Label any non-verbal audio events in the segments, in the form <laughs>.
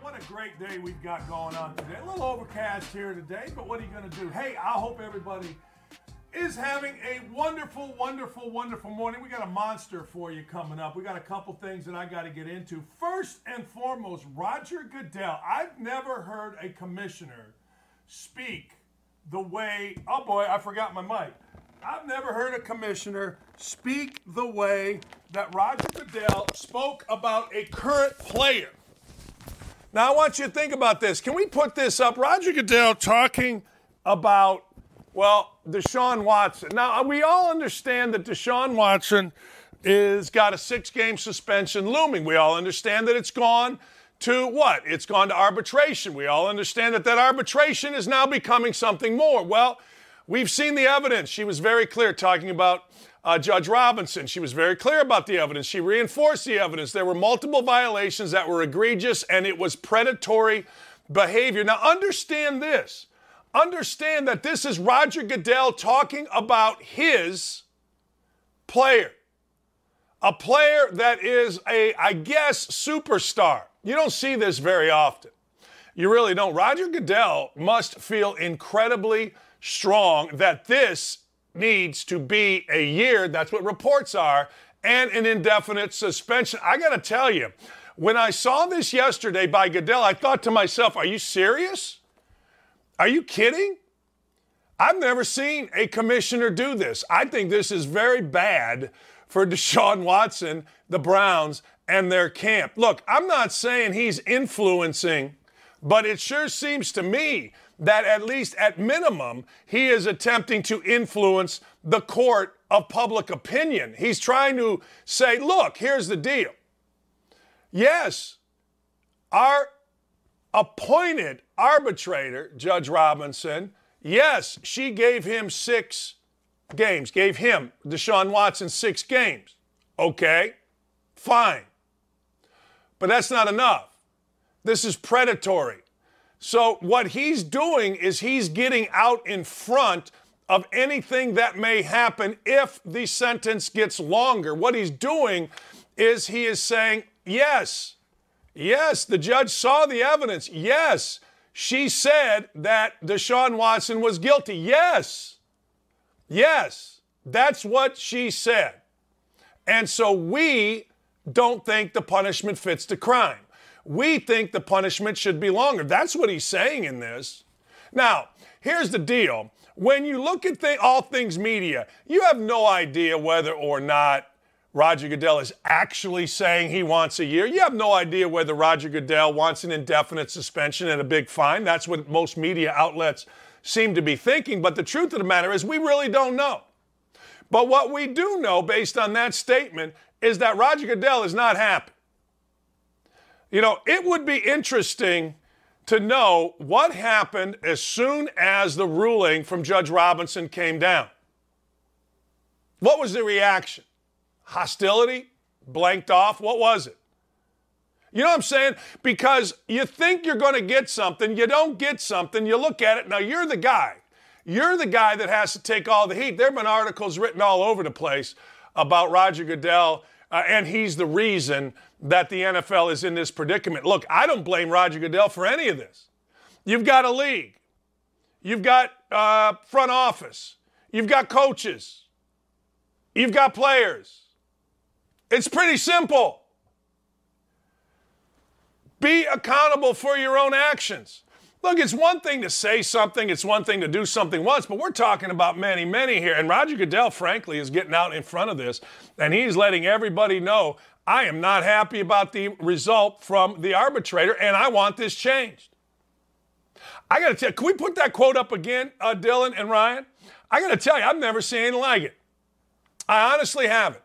what a great day we've got going on today. A little overcast here today, but what are you going to do? Hey, I hope everybody is having a wonderful, wonderful, wonderful morning. We got a monster for you coming up. We got a couple things that I got to get into. First and foremost, Roger Goodell. I've never heard a commissioner speak the way, oh boy, I forgot my mic. I've never heard a commissioner speak the way that Roger Goodell spoke about a current player. Now, I want you to think about this. Can we put this up? Roger Goodell talking about, well, Deshaun Watson. Now, uh, we all understand that Deshaun Watson is got a six game suspension looming. We all understand that it's gone to what? It's gone to arbitration. We all understand that that arbitration is now becoming something more. Well, we've seen the evidence. She was very clear talking about uh, Judge Robinson. She was very clear about the evidence. She reinforced the evidence. There were multiple violations that were egregious and it was predatory behavior. Now, understand this. Understand that this is Roger Goodell talking about his player. A player that is a, I guess, superstar. You don't see this very often. You really don't. Roger Goodell must feel incredibly strong that this needs to be a year. That's what reports are, and an indefinite suspension. I got to tell you, when I saw this yesterday by Goodell, I thought to myself, are you serious? Are you kidding? I've never seen a commissioner do this. I think this is very bad for Deshaun Watson, the Browns, and their camp. Look, I'm not saying he's influencing, but it sure seems to me that at least at minimum, he is attempting to influence the court of public opinion. He's trying to say, look, here's the deal. Yes, our appointed arbitrator, Judge Robinson, yes, she gave him six games, gave him, Deshaun Watson, six games. Okay, fine. But that's not enough. This is predatory. So, what he's doing is he's getting out in front of anything that may happen if the sentence gets longer. What he's doing is he is saying, yes, yes, the judge saw the evidence. Yes, she said that Deshaun Watson was guilty. Yes, yes, that's what she said. And so we don't think the punishment fits the crime. We think the punishment should be longer. That's what he's saying in this. Now, here's the deal. When you look at th- all things media, you have no idea whether or not Roger Goodell is actually saying he wants a year. You have no idea whether Roger Goodell wants an indefinite suspension and a big fine. That's what most media outlets seem to be thinking. But the truth of the matter is, we really don't know. But what we do know, based on that statement, is that Roger Goodell is not happy. You know, it would be interesting to know what happened as soon as the ruling from Judge Robinson came down. What was the reaction? Hostility? Blanked off? What was it? You know what I'm saying? Because you think you're going to get something, you don't get something, you look at it, now you're the guy. You're the guy that has to take all the heat. There have been articles written all over the place about Roger Goodell uh, and he's the reason that the NFL is in this predicament. Look, I don't blame Roger Goodell for any of this. You've got a league, you've got uh, front office, you've got coaches, you've got players. It's pretty simple. Be accountable for your own actions. Look, it's one thing to say something, it's one thing to do something once, but we're talking about many, many here. And Roger Goodell, frankly, is getting out in front of this, and he's letting everybody know I am not happy about the result from the arbitrator, and I want this changed. I got to tell you, can we put that quote up again, uh, Dylan and Ryan? I got to tell you, I've never seen anything like it. I honestly haven't.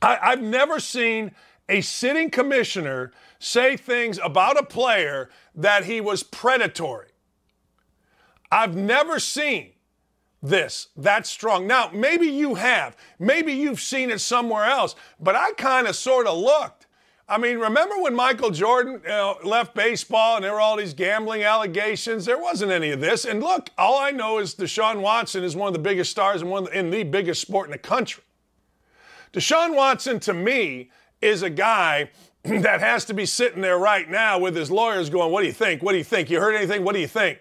I, I've never seen a sitting commissioner say things about a player that he was predatory. I've never seen this that strong. Now, maybe you have. Maybe you've seen it somewhere else, but I kind of sort of looked. I mean, remember when Michael Jordan you know, left baseball and there were all these gambling allegations? There wasn't any of this. And look, all I know is Deshaun Watson is one of the biggest stars in, one in the biggest sport in the country. Deshaun Watson, to me, is a guy <clears throat> that has to be sitting there right now with his lawyers going, What do you think? What do you think? You heard anything? What do you think?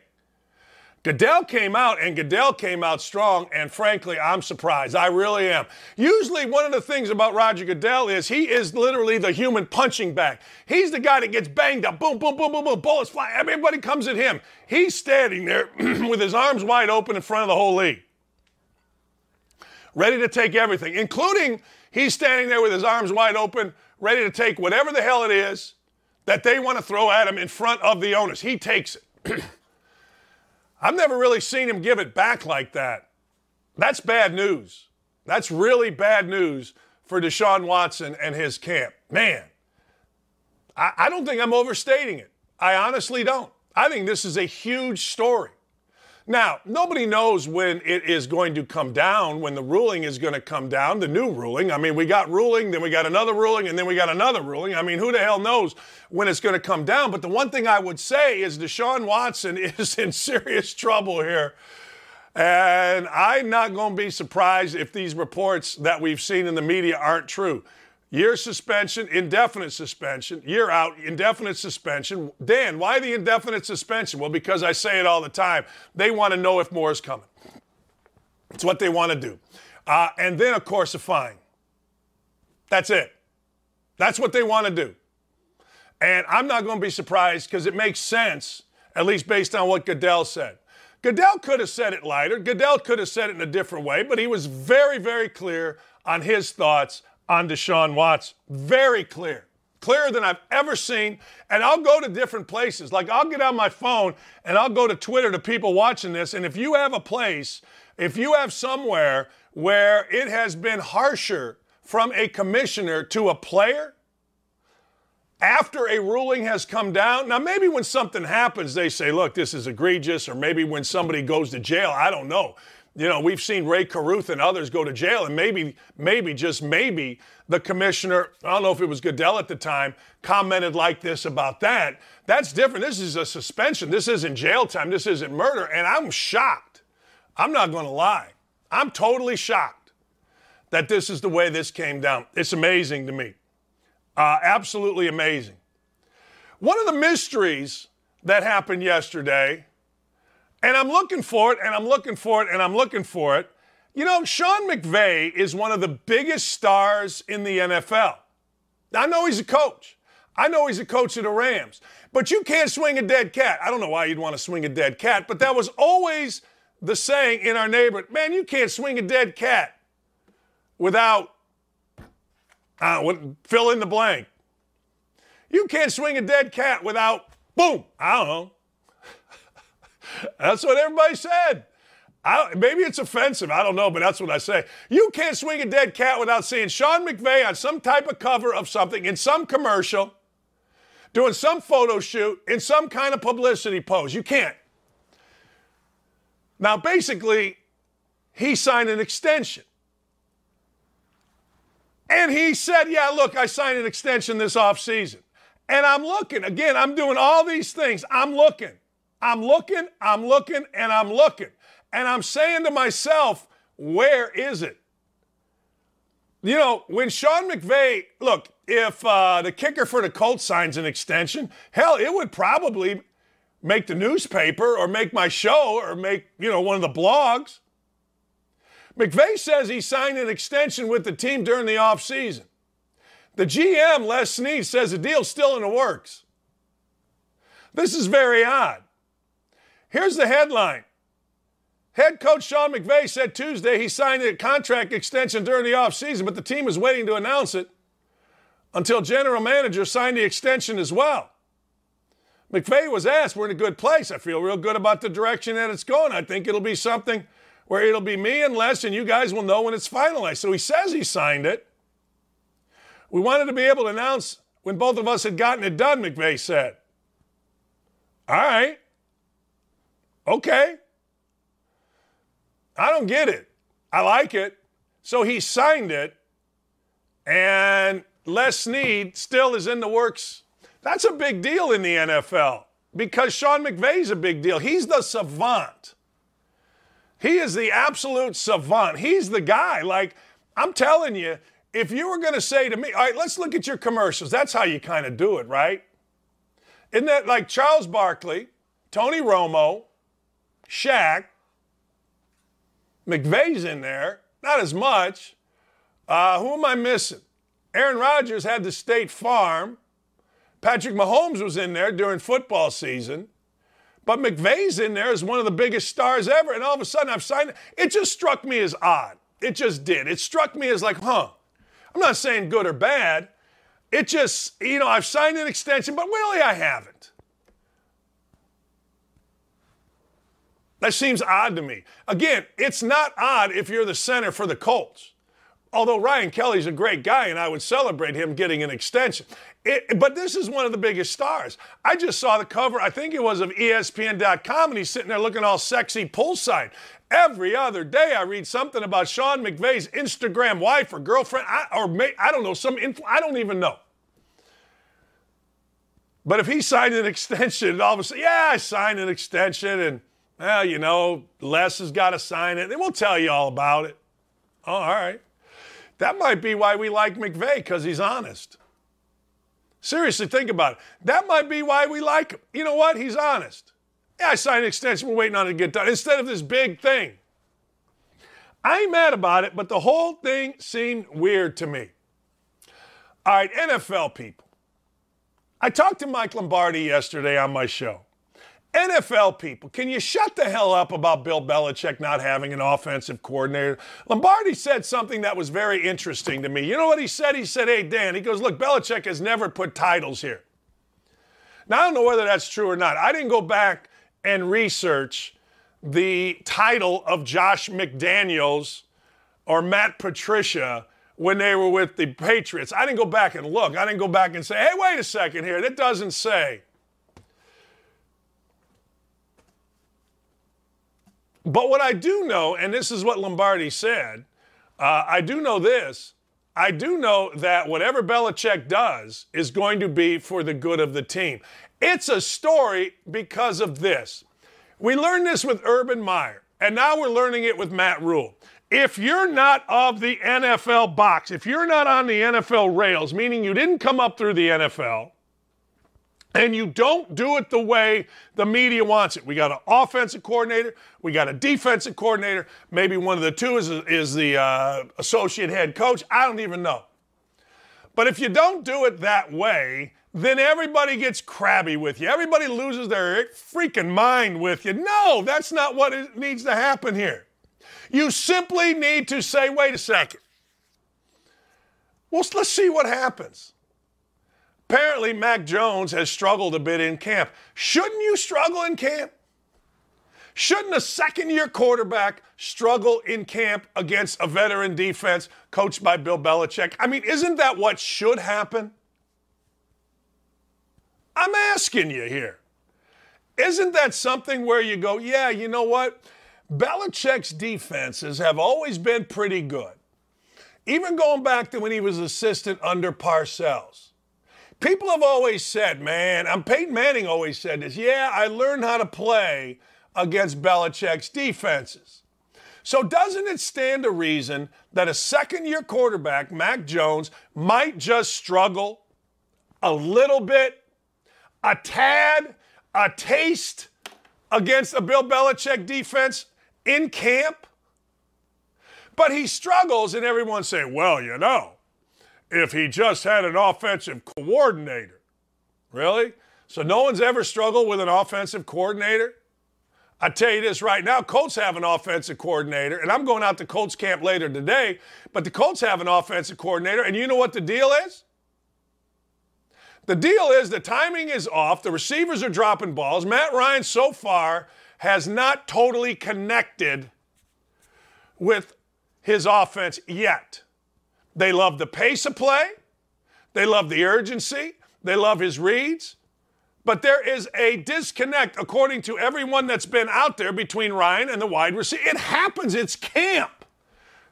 Goodell came out and Goodell came out strong, and frankly, I'm surprised. I really am. Usually, one of the things about Roger Goodell is he is literally the human punching bag. He's the guy that gets banged up, boom, boom, boom, boom, boom, bullets fly. Everybody comes at him. He's standing there <clears throat> with his arms wide open in front of the whole league, ready to take everything, including he's standing there with his arms wide open, ready to take whatever the hell it is that they want to throw at him in front of the owners. He takes it. <clears throat> I've never really seen him give it back like that. That's bad news. That's really bad news for Deshaun Watson and his camp. Man, I, I don't think I'm overstating it. I honestly don't. I think this is a huge story. Now, nobody knows when it is going to come down, when the ruling is going to come down, the new ruling. I mean, we got ruling, then we got another ruling, and then we got another ruling. I mean, who the hell knows when it's going to come down? But the one thing I would say is Deshaun Watson <laughs> is in serious trouble here. And I'm not going to be surprised if these reports that we've seen in the media aren't true. Year suspension, indefinite suspension, year out, indefinite suspension. Dan, why the indefinite suspension? Well, because I say it all the time. They want to know if more is coming. It's what they want to do. Uh, and then, of course, a fine. That's it. That's what they want to do. And I'm not going to be surprised because it makes sense, at least based on what Goodell said. Goodell could have said it lighter. Goodell could have said it in a different way, but he was very, very clear on his thoughts on Deshaun Watts. Very clear. Clearer than I've ever seen. And I'll go to different places. Like I'll get on my phone and I'll go to Twitter to people watching this. And if you have a place, if you have somewhere where it has been harsher from a commissioner to a player, after a ruling has come down. Now, maybe when something happens, they say, look, this is egregious, or maybe when somebody goes to jail, I don't know. You know, we've seen Rae Carruth and others go to jail, and maybe, maybe, just maybe, the commissioner, I don't know if it was Goodell at the time, commented like this about that. That's different. This is a suspension. This isn't jail time. This isn't murder. And I'm shocked. I'm not going to lie. I'm totally shocked that this is the way this came down. It's amazing to me. Uh, absolutely amazing. One of the mysteries that happened yesterday and I'm looking for it, and I'm looking for it, and I'm looking for it. You know, Sean McVay is one of the biggest stars in the NFL. I know he's a coach. I know he's a coach of the Rams. But you can't swing a dead cat. I don't know why you'd want to swing a dead cat, but that was always the saying in our neighborhood man, you can't swing a dead cat without, uh, fill in the blank. You can't swing a dead cat without, boom, I don't know, that's what everybody said. I, maybe it's offensive. I don't know, but that's what I say. You can't swing a dead cat without seeing Sean McVay on some type of cover of something in some commercial, doing some photo shoot, in some kind of publicity pose. You can't. Now, basically, he signed an extension. And he said, Yeah, look, I signed an extension this offseason. And I'm looking. Again, I'm doing all these things. I'm looking. I'm looking, I'm looking, and I'm looking. And I'm saying to myself, where is it? You know, when Sean McVay, look, if uh, the kicker for the Colts signs an extension, hell, it would probably make the newspaper or make my show or make, you know, one of the blogs. McVay says he signed an extension with the team during the offseason. The GM, Les Snead, says the deal's still in the works. This is very odd. Here's the headline. Head coach Sean McVay said Tuesday he signed a contract extension during the offseason, but the team is waiting to announce it until general manager signed the extension as well. McVay was asked, We're in a good place. I feel real good about the direction that it's going. I think it'll be something where it'll be me and Les, and you guys will know when it's finalized. So he says he signed it. We wanted to be able to announce when both of us had gotten it done, McVay said. All right. Okay. I don't get it. I like it. So he signed it, and Les Snead still is in the works. That's a big deal in the NFL because Sean McVay's a big deal. He's the savant. He is the absolute savant. He's the guy. Like, I'm telling you, if you were going to say to me, all right, let's look at your commercials. That's how you kind of do it, right? Isn't that like Charles Barkley, Tony Romo, Shaq, McVay's in there, not as much. Uh, who am I missing? Aaron Rodgers had the State Farm. Patrick Mahomes was in there during football season. But McVay's in there as one of the biggest stars ever. And all of a sudden I've signed it. It just struck me as odd. It just did. It struck me as like, huh. I'm not saying good or bad. It just, you know, I've signed an extension, but really I haven't. That seems odd to me. Again, it's not odd if you're the center for the Colts. Although Ryan Kelly's a great guy and I would celebrate him getting an extension. It, but this is one of the biggest stars. I just saw the cover, I think it was of ESPN.com, and he's sitting there looking all sexy poolside. Every other day, I read something about Sean McVay's Instagram wife or girlfriend, I, or may, I don't know, some influ- I don't even know. But if he signed an <laughs> extension, all of a sudden, yeah, I signed an extension, and well, you know, Les has got to sign it. Then we'll tell you all about it. Oh, all right. That might be why we like McVay, because he's honest. Seriously, think about it. That might be why we like him. You know what? He's honest. Yeah, I signed an extension. We're waiting on it to get done. Instead of this big thing. I ain't mad about it, but the whole thing seemed weird to me. All right, NFL people. I talked to Mike Lombardi yesterday on my show. NFL people, can you shut the hell up about Bill Belichick not having an offensive coordinator? Lombardi said something that was very interesting to me. You know what he said? He said, Hey, Dan, he goes, Look, Belichick has never put titles here. Now, I don't know whether that's true or not. I didn't go back and research the title of Josh McDaniels or Matt Patricia when they were with the Patriots. I didn't go back and look. I didn't go back and say, Hey, wait a second here. That doesn't say. But what I do know, and this is what Lombardi said, uh, I do know this. I do know that whatever Belichick does is going to be for the good of the team. It's a story because of this. We learned this with Urban Meyer, and now we're learning it with Matt Rhule. If you're not of the NFL box, if you're not on the NFL rails, meaning you didn't come up through the NFL, and you don't do it the way the media wants it. We got an offensive coordinator, we got a defensive coordinator, maybe one of the two is, is the uh, associate head coach. I don't even know. But if you don't do it that way, then everybody gets crabby with you. Everybody loses their freaking mind with you. No, that's not what needs to happen here. You simply need to say, wait a second. Well, let's see what happens. Apparently, Mac Jones has struggled a bit in camp. Shouldn't you struggle in camp? Shouldn't a second year quarterback struggle in camp against a veteran defense coached by Bill Belichick? I mean, isn't that what should happen? I'm asking you here. Isn't that something where you go, yeah, you know what? Belichick's defenses have always been pretty good. Even going back to when he was assistant under Parcells. People have always said, man, I'm Peyton Manning always said this. Yeah, I learned how to play against Belichick's defenses. So doesn't it stand to reason that a second-year quarterback, Mac Jones, might just struggle a little bit, a tad, a taste against a Bill Belichick defense in camp? But he struggles, and everyone say, well, you know, if he just had an offensive coordinator. Really? So no one's ever struggled with an offensive coordinator? I tell you this right now, Colts have an offensive coordinator, and I'm going out to Colts camp later today, but the Colts have an offensive coordinator, and you know what the deal is? The deal is the timing is off, the receivers are dropping balls. Matt Ryan so far has not totally connected with his offense yet. They love the pace of play. They love the urgency. They love his reads. But there is a disconnect, according to everyone that's been out there, between Ryan and the wide receiver. It happens. It's camp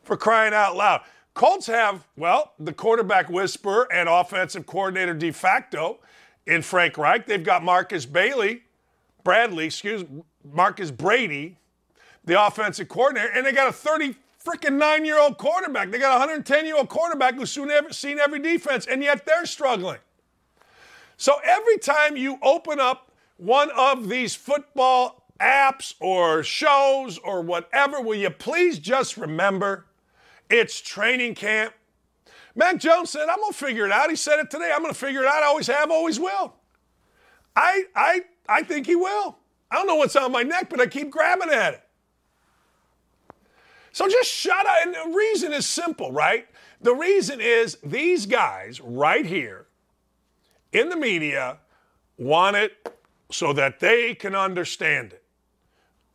for crying out loud. Colts have, well, the quarterback whisperer and offensive coordinator de facto in Frank Reich. They've got Marcus Bailey, Bradley, excuse Marcus Brady, the offensive coordinator, and they got a 30 freaking nine year old quarterback. They got a 110 year old quarterback who's seen every defense, and yet they're struggling. So every time you open up one of these football apps or shows or whatever, will you please just remember it's training camp? Mac Jones said, I'm going to figure it out. He said it today. I'm going to figure it out. I always have, always will. I, I, I think he will. I don't know what's on my neck, but I keep grabbing at it. So just shut up. And the reason is simple, right? The reason is these guys right here in the media want it so that they can understand it.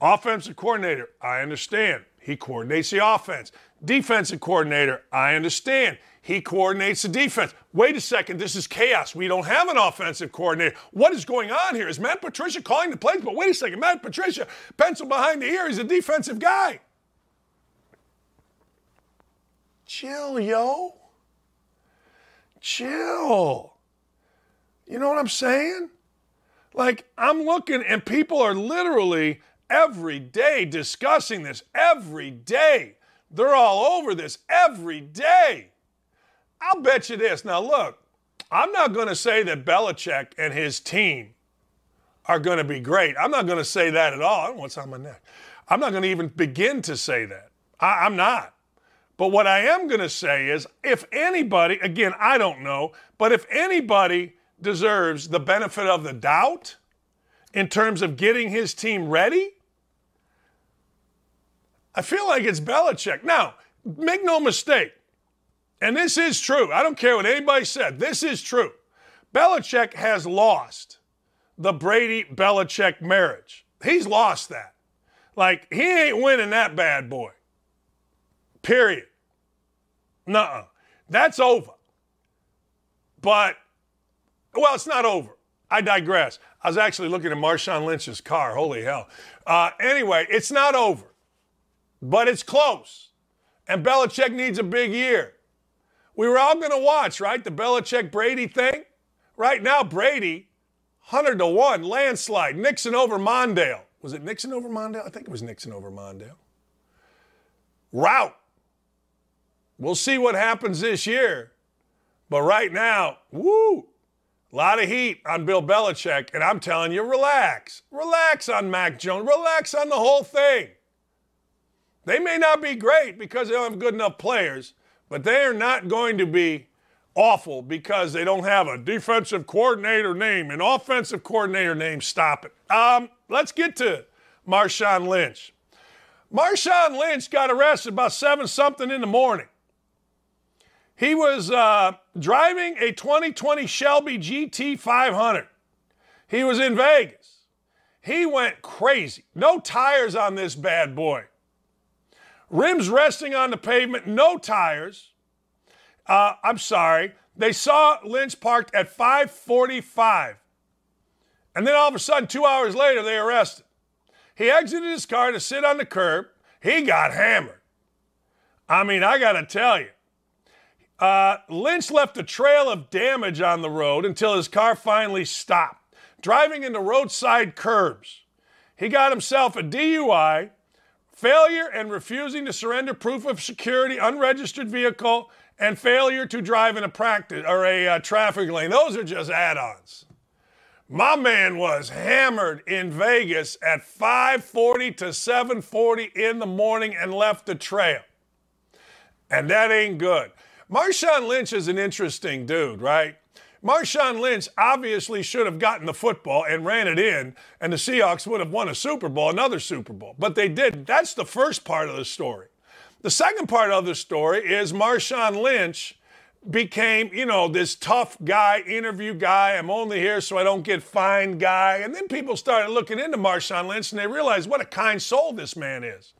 Offensive coordinator, I understand. He coordinates the offense. Defensive coordinator, I understand. He coordinates the defense. Wait a second, this is chaos. We don't have an offensive coordinator. What is going on here? Is Matt Patricia calling the plays? But wait a second, Matt Patricia, pencil behind the ear, he's a defensive guy. Chill, yo. Chill. You know what I'm saying? Like, I'm looking, and people are literally every day discussing this. Every day. They're all over this every day. I'll bet you this. Now, look, I'm not going to say that Belichick and his team are going to be great. I'm not going to say that at all. I don't know what's on my neck. I'm not going to even begin to say that. I, I'm not. But what I am going to say is if anybody, again, I don't know, but if anybody deserves the benefit of the doubt in terms of getting his team ready, I feel like it's Belichick. Now, make no mistake, and this is true. I don't care what anybody said. This is true. Belichick has lost the Brady Belichick marriage. He's lost that. Like, he ain't winning that bad boy. Period. Nuh That's over. But, well, it's not over. I digress. I was actually looking at Marshawn Lynch's car. Holy hell. Uh, anyway, it's not over, but it's close. And Belichick needs a big year. We were all going to watch, right? The Belichick Brady thing. Right now, Brady, 100 to 1, landslide. Nixon over Mondale. Was it Nixon over Mondale? I think it was Nixon over Mondale. Route. We'll see what happens this year. But right now, woo, a lot of heat on Bill Belichick. And I'm telling you, relax. Relax on Mac Jones. Relax on the whole thing. They may not be great because they don't have good enough players, but they are not going to be awful because they don't have a defensive coordinator name, an offensive coordinator name. Stop it. Um, let's get to Marshawn Lynch. Marshawn Lynch got arrested about seven something in the morning. He was uh, driving a 2020 Shelby GT 500. He was in Vegas. He went crazy. No tires on this bad boy rims resting on the pavement, no tires. Uh, I'm sorry. They saw Lynch parked at 545. And then all of a sudden, two hours later, they arrested. He exited his car to sit on the curb. He got hammered. I mean, I got to tell you. Uh, Lynch left a trail of damage on the road until his car finally stopped, driving into roadside curbs. He got himself a DUI failure and refusing to surrender proof of security, unregistered vehicle, and failure to drive in a practice or a uh, traffic lane. Those are just add-ons. My man was hammered in Vegas at 5:40 to 7:40 in the morning and left the trail. And that ain't good. Marshawn Lynch is an interesting dude, right? Marshawn Lynch obviously should have gotten the football and ran it in, and the Seahawks would have won a Super Bowl, another Super Bowl. But they didn't. That's the first part of the story. The second part of the story is Marshawn Lynch became, you know, this tough guy, interview guy. I'm only here so I don't get fined guy. And then people started looking into Marshawn Lynch and they realized what a kind soul this man is.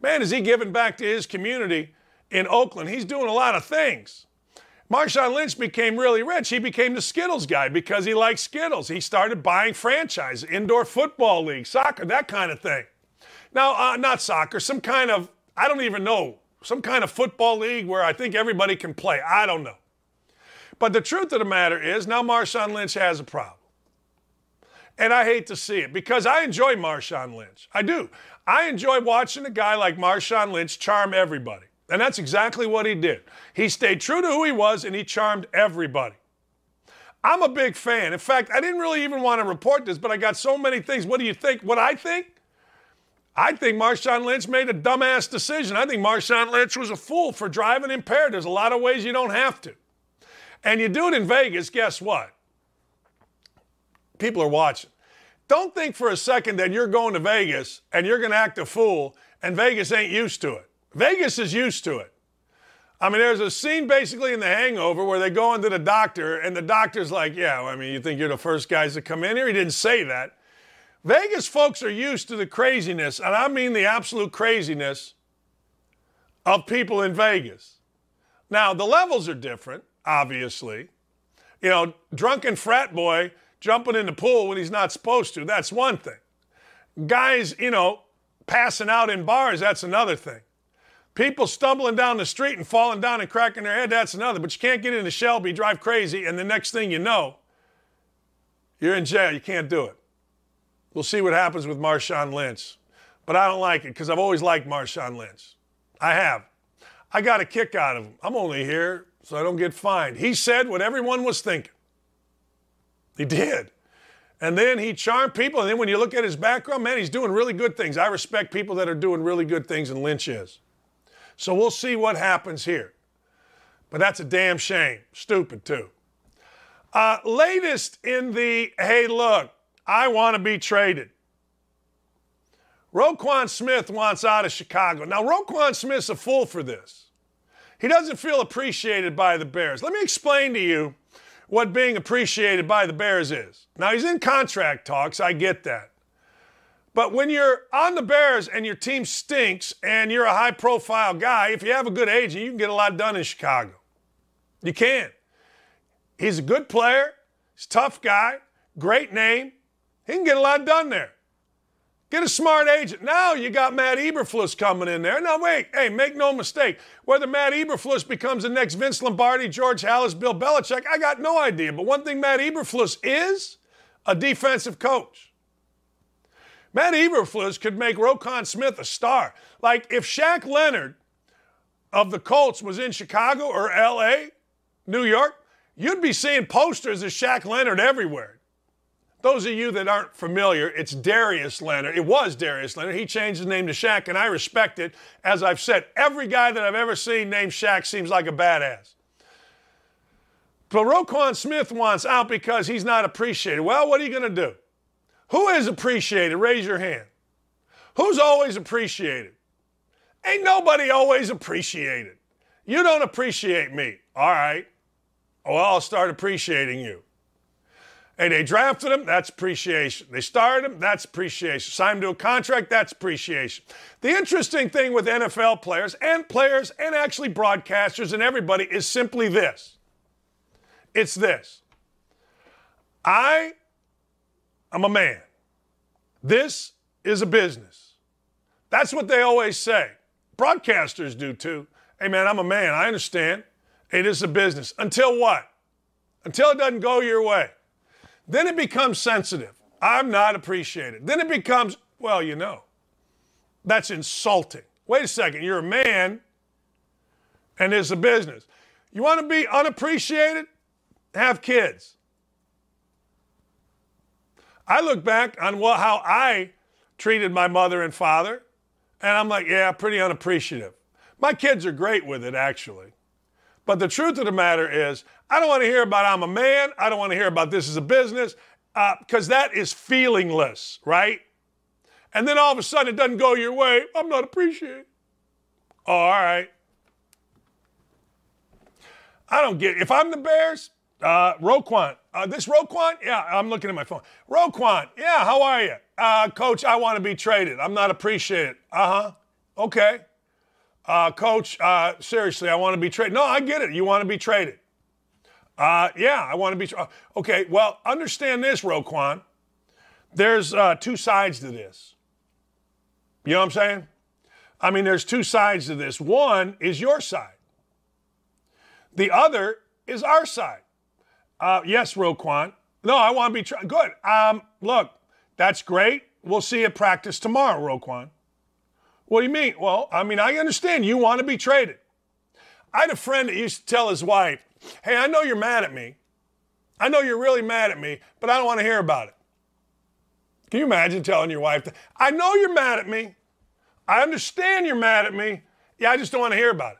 Man, is he giving back to his community in Oakland? He's doing a lot of things. Marshawn Lynch became really rich. He became the Skittles guy because he liked Skittles. He started buying franchise, indoor football league, soccer, that kind of thing. Now, uh, not soccer, some kind of, I don't even know, some kind of football league where I think everybody can play. I don't know. But the truth of the matter is now Marshawn Lynch has a problem. And I hate to see it because I enjoy Marshawn Lynch. I do. I enjoy watching a guy like Marshawn Lynch charm everybody. And that's exactly what he did. He stayed true to who he was and he charmed everybody. I'm a big fan. In fact, I didn't really even want to report this, but I got so many things. What do you think? What I think? I think Marshawn Lynch made a dumbass decision. I think Marshawn Lynch was a fool for driving impaired. There's a lot of ways you don't have to. And you do it in Vegas, guess what? People are watching. Don't think for a second that you're going to Vegas and you're going to act a fool and Vegas ain't used to it. Vegas is used to it. I mean, there's a scene basically in The Hangover where they go into the doctor and the doctor's like, Yeah, I mean, you think you're the first guys to come in here? He didn't say that. Vegas folks are used to the craziness, and I mean the absolute craziness of people in Vegas. Now, the levels are different, obviously. You know, drunken frat boy jumping in the pool when he's not supposed to, that's one thing. Guys, you know, passing out in bars, that's another thing. People stumbling down the street and falling down and cracking their head, that's another. But you can't get into Shelby, drive crazy, and the next thing you know, you're in jail. You can't do it. We'll see what happens with Marshawn Lynch. But I don't like it because I've always liked Marshawn Lynch. I have. I got a kick out of him. I'm only here so I don't get fined. He said what everyone was thinking. He did. And then he charmed people. And then when you look at his background, man, he's doing really good things. I respect people that are doing really good things, and Lynch is. So we'll see what happens here. But that's a damn shame. Stupid, too. Uh, latest in the hey, look, I want to be traded. Roquan Smith wants out of Chicago. Now, Roquan Smith's a fool for this. He doesn't feel appreciated by the Bears. Let me explain to you what being appreciated by the Bears is. Now, he's in contract talks. I get that. But when you're on the Bears and your team stinks and you're a high profile guy, if you have a good agent, you can get a lot done in Chicago. You can. He's a good player, he's a tough guy, great name. He can get a lot done there. Get a smart agent. Now you got Matt Eberflus coming in there. Now, wait, hey, make no mistake. Whether Matt Eberflus becomes the next Vince Lombardi, George Halas, Bill Belichick, I got no idea. But one thing Matt Eberflus is a defensive coach. Matt Eberflus could make Roquan Smith a star. Like if Shaq Leonard of the Colts was in Chicago or LA, New York, you'd be seeing posters of Shaq Leonard everywhere. Those of you that aren't familiar, it's Darius Leonard. It was Darius Leonard. He changed his name to Shaq, and I respect it. As I've said, every guy that I've ever seen named Shaq seems like a badass. But Roquan Smith wants out because he's not appreciated. Well, what are you going to do? Who is appreciated? Raise your hand. Who's always appreciated? Ain't nobody always appreciated. You don't appreciate me. All right. Well, I'll start appreciating you. Hey, they drafted him, that's appreciation. They started him, that's appreciation. Signed him to a contract, that's appreciation. The interesting thing with NFL players and players and actually broadcasters and everybody is simply this it's this I am a man. This is a business. That's what they always say. Broadcasters do too. Hey, man, I'm a man. I understand. It is a business. Until what? Until it doesn't go your way. Then it becomes sensitive. I'm not appreciated. Then it becomes, well, you know, that's insulting. Wait a second, you're a man and it's a business. You want to be unappreciated? Have kids. I look back on what, how I treated my mother and father, and I'm like, yeah, pretty unappreciative. My kids are great with it, actually. But the truth of the matter is, I don't want to hear about I'm a man. I don't want to hear about this is a business because uh, that is feelingless, right? And then all of a sudden it doesn't go your way. I'm not appreciated. Oh, all right. I don't get. If I'm the Bears, uh, Roquan, uh, this Roquan? Yeah, I'm looking at my phone. Roquan, yeah, how are you? Uh, coach, I want to be traded. I'm not appreciated. Uh huh. Okay uh, coach, uh, seriously, I want to be traded. No, I get it. You want to be traded. Uh, yeah, I want to be. Tra- okay, well, understand this, Roquan. There's uh, two sides to this. You know what I'm saying? I mean, there's two sides to this. One is your side. The other is our side. Uh, yes, Roquan, No, I want to be tra- good. Um, look, that's great. We'll see you at practice tomorrow, Roquan. What do you mean? Well, I mean, I understand you want to be traded. I had a friend that used to tell his wife, Hey, I know you're mad at me. I know you're really mad at me, but I don't want to hear about it. Can you imagine telling your wife that? I know you're mad at me. I understand you're mad at me. Yeah, I just don't want to hear about it.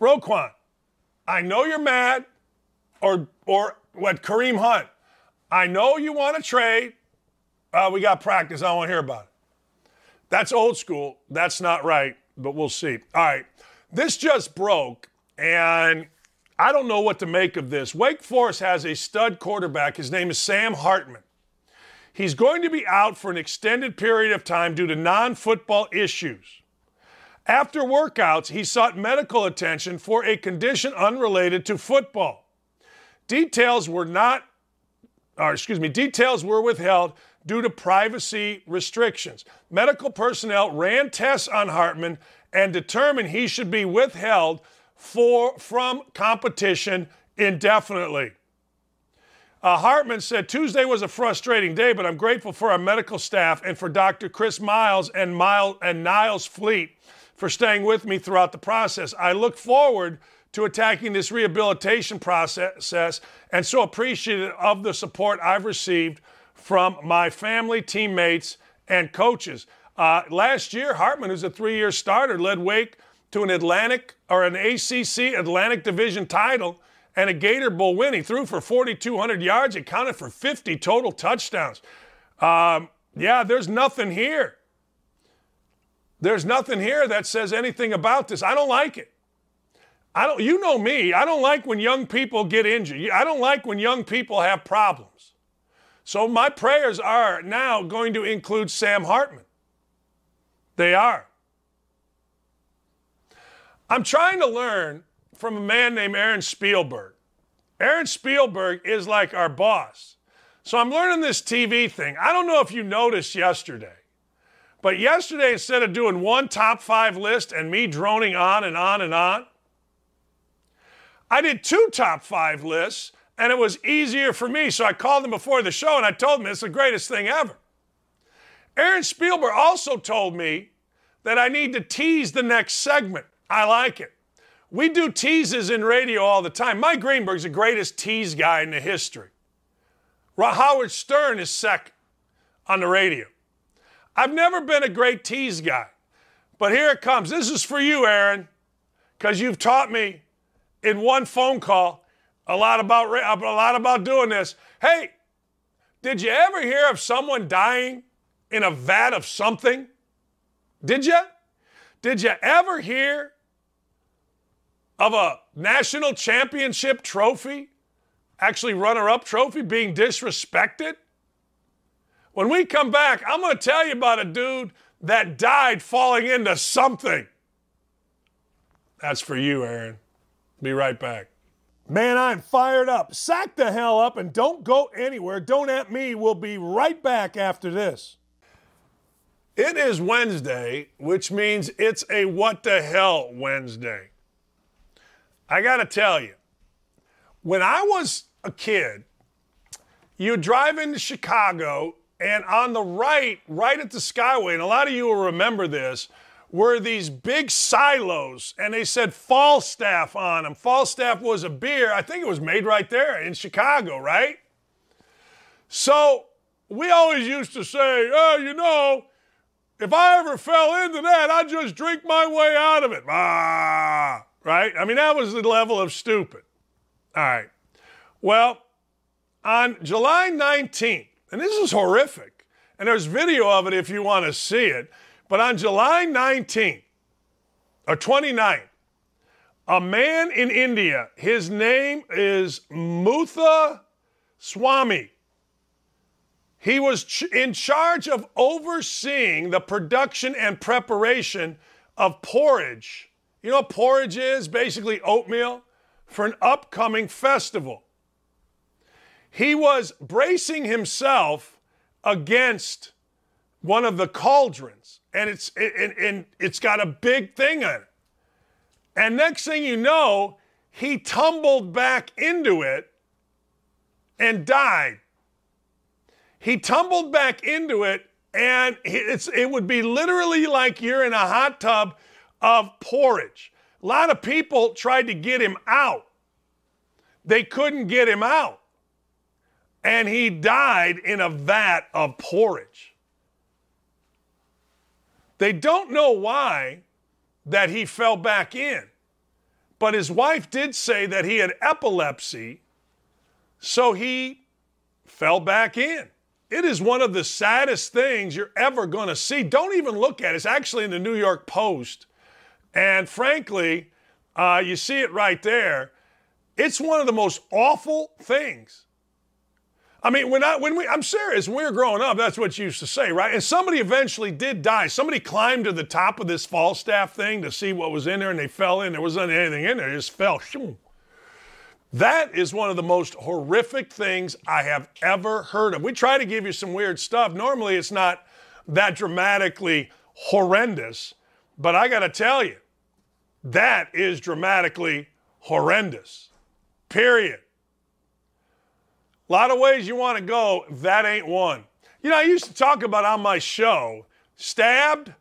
Roquan, I know you're mad, or or what Kareem Hunt. I know you want to trade. Uh, we got practice. I don't want to hear about it. That's old school. That's not right, but we'll see. All right. This just broke, and I don't know what to make of this. Wake Forest has a stud quarterback. His name is Sam Hartman. He's going to be out for an extended period of time due to non football issues. After workouts, he sought medical attention for a condition unrelated to football. Details were not, or excuse me, details were withheld due to privacy restrictions. Medical personnel ran tests on Hartman and determined he should be withheld for, from competition indefinitely. Uh, Hartman said Tuesday was a frustrating day, but I'm grateful for our medical staff and for Dr. Chris Miles and, Miles and Niles Fleet for staying with me throughout the process. I look forward to attacking this rehabilitation process and so appreciative of the support I've received from my family, teammates, and coaches. Uh, last year, Hartman, who's a three year starter, led Wake to an Atlantic or an ACC Atlantic Division title and a Gator Bowl win. He threw for 4,200 yards. He counted for 50 total touchdowns. Um, yeah, there's nothing here. There's nothing here that says anything about this. I don't like it. I don't you know me. I don't like when young people get injured. I don't like when young people have problems. So my prayers are now going to include Sam Hartman. They are. I'm trying to learn from a man named Aaron Spielberg. Aaron Spielberg is like our boss. So I'm learning this TV thing. I don't know if you noticed yesterday. But yesterday, instead of doing one top five list and me droning on and on and on, I did two top five lists and it was easier for me. So I called him before the show and I told him it's the greatest thing ever. Aaron Spielberg also told me that I need to tease the next segment. I like it. We do teases in radio all the time. Mike Greenberg's the greatest tease guy in the history. Howard Stern is second on the radio. I've never been a great tease guy. But here it comes. This is for you, Aaron, because you've taught me in one phone call a lot about a lot about doing this. Hey, did you ever hear of someone dying in a vat of something? Did you? Did you ever hear of a national championship trophy, actually runner up trophy, being disrespected? When we come back, I'm going to tell you about a dude that died falling into something. That's for you, Aaron. Be right back. Man, I'm fired up. Sack the hell up and don't go anywhere. Don't at me. We'll be right back after this. It is Wednesday, which means it's a what the hell Wednesday. I got to tell you, when I was a kid, you drive into Chicago and on the right, right at the Skyway, and a lot of you will remember this, were these big silos, and they said Falstaff on them. Falstaff was a beer, I think it was made right there in Chicago, right? So we always used to say, oh, you know, if I ever fell into that, I'd just drink my way out of it. Ah, right? I mean, that was the level of stupid. All right. Well, on July 19th, and this is horrific. And there's video of it if you want to see it. But on July 19th or 29th, a man in India, his name is Mutha Swami. He was ch- in charge of overseeing the production and preparation of porridge. You know what porridge is? Basically oatmeal for an upcoming festival he was bracing himself against one of the cauldrons, and it's and, and it's got a big thing on it. And next thing you know, he tumbled back into it and died. He tumbled back into it, and it's, it would be literally like you're in a hot tub of porridge. A lot of people tried to get him out, they couldn't get him out. And he died in a vat of porridge. They don't know why that he fell back in. But his wife did say that he had epilepsy, so he fell back in. It is one of the saddest things you're ever going to see. Don't even look at it. It's actually in the New York Post. And frankly, uh, you see it right there. It's one of the most awful things I mean, when I when we I'm serious, when we were growing up, that's what you used to say, right? And somebody eventually did die. Somebody climbed to the top of this Falstaff thing to see what was in there, and they fell in. There wasn't anything in there, they just fell. That is one of the most horrific things I have ever heard of. We try to give you some weird stuff. Normally it's not that dramatically horrendous, but I gotta tell you, that is dramatically horrendous. Period. A lot of ways you want to go, that ain't one. You know, I used to talk about on my show stabbed,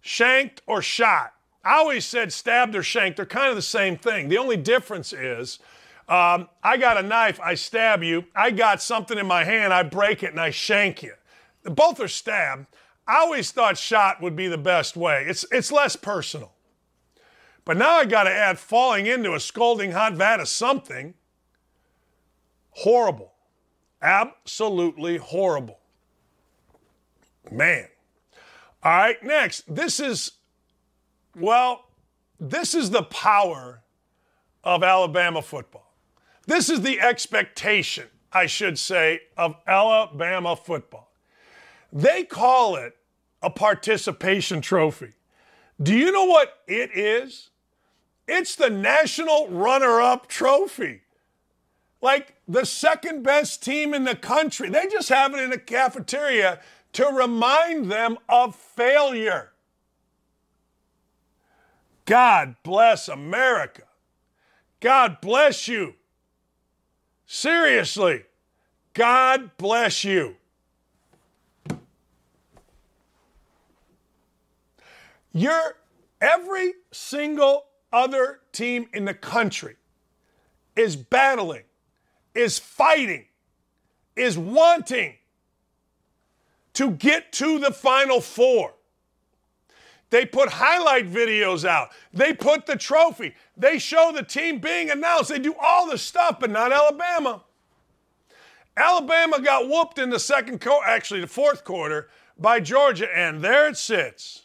shanked, or shot. I always said stabbed or shanked. They're kind of the same thing. The only difference is um, I got a knife, I stab you. I got something in my hand, I break it, and I shank you. Both are stabbed. I always thought shot would be the best way. It's, it's less personal. But now I got to add falling into a scalding hot vat of something. Horrible. Absolutely horrible. Man. All right, next. This is, well, this is the power of Alabama football. This is the expectation, I should say, of Alabama football. They call it a participation trophy. Do you know what it is? It's the national runner up trophy like the second best team in the country. They just have it in a cafeteria to remind them of failure. God bless America. God bless you. Seriously, God bless you. You're every single other team in the country is battling is fighting, is wanting to get to the Final Four. They put highlight videos out. They put the trophy. They show the team being announced. They do all the stuff, but not Alabama. Alabama got whooped in the second quarter, actually the fourth quarter, by Georgia, and there it sits.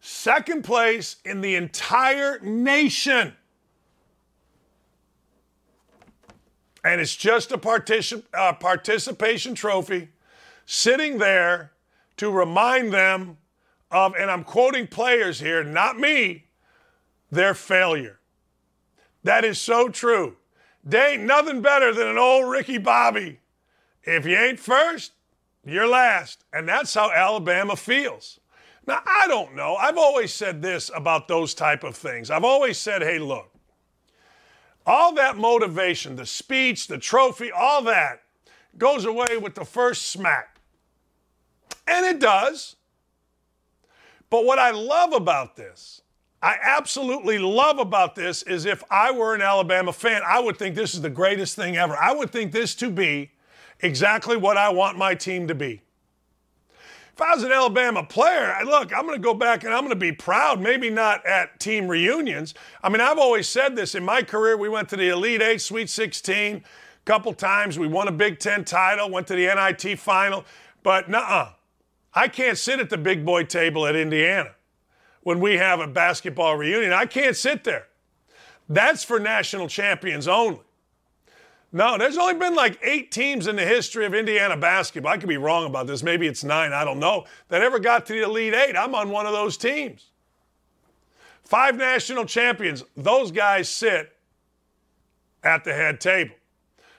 Second place in the entire nation. And it's just a uh, participation trophy sitting there to remind them of, and I'm quoting players here, not me, their failure. That is so true. They ain't nothing better than an old Ricky Bobby. If you ain't first, you're last. And that's how Alabama feels. Now, I don't know. I've always said this about those type of things. I've always said, hey, look, all that motivation, the speech, the trophy, all that goes away with the first smack. And it does. But what I love about this, I absolutely love about this is if I were an Alabama fan, I would think this is the greatest thing ever. I would think this to be exactly what I want my team to be. If I was an Alabama player, look, I'm going to go back and I'm going to be proud, maybe not at team reunions. I mean, I've always said this. In my career, we went to the Elite Eight, Sweet 16 a couple times. We won a Big Ten title, went to the NIT final. But nah, I can't sit at the big boy table at Indiana when we have a basketball reunion. I can't sit there. That's for national champions only. No, there's only been like eight teams in the history of Indiana basketball. I could be wrong about this. Maybe it's nine. I don't know. That ever got to the Elite Eight. I'm on one of those teams. Five national champions. Those guys sit at the head table.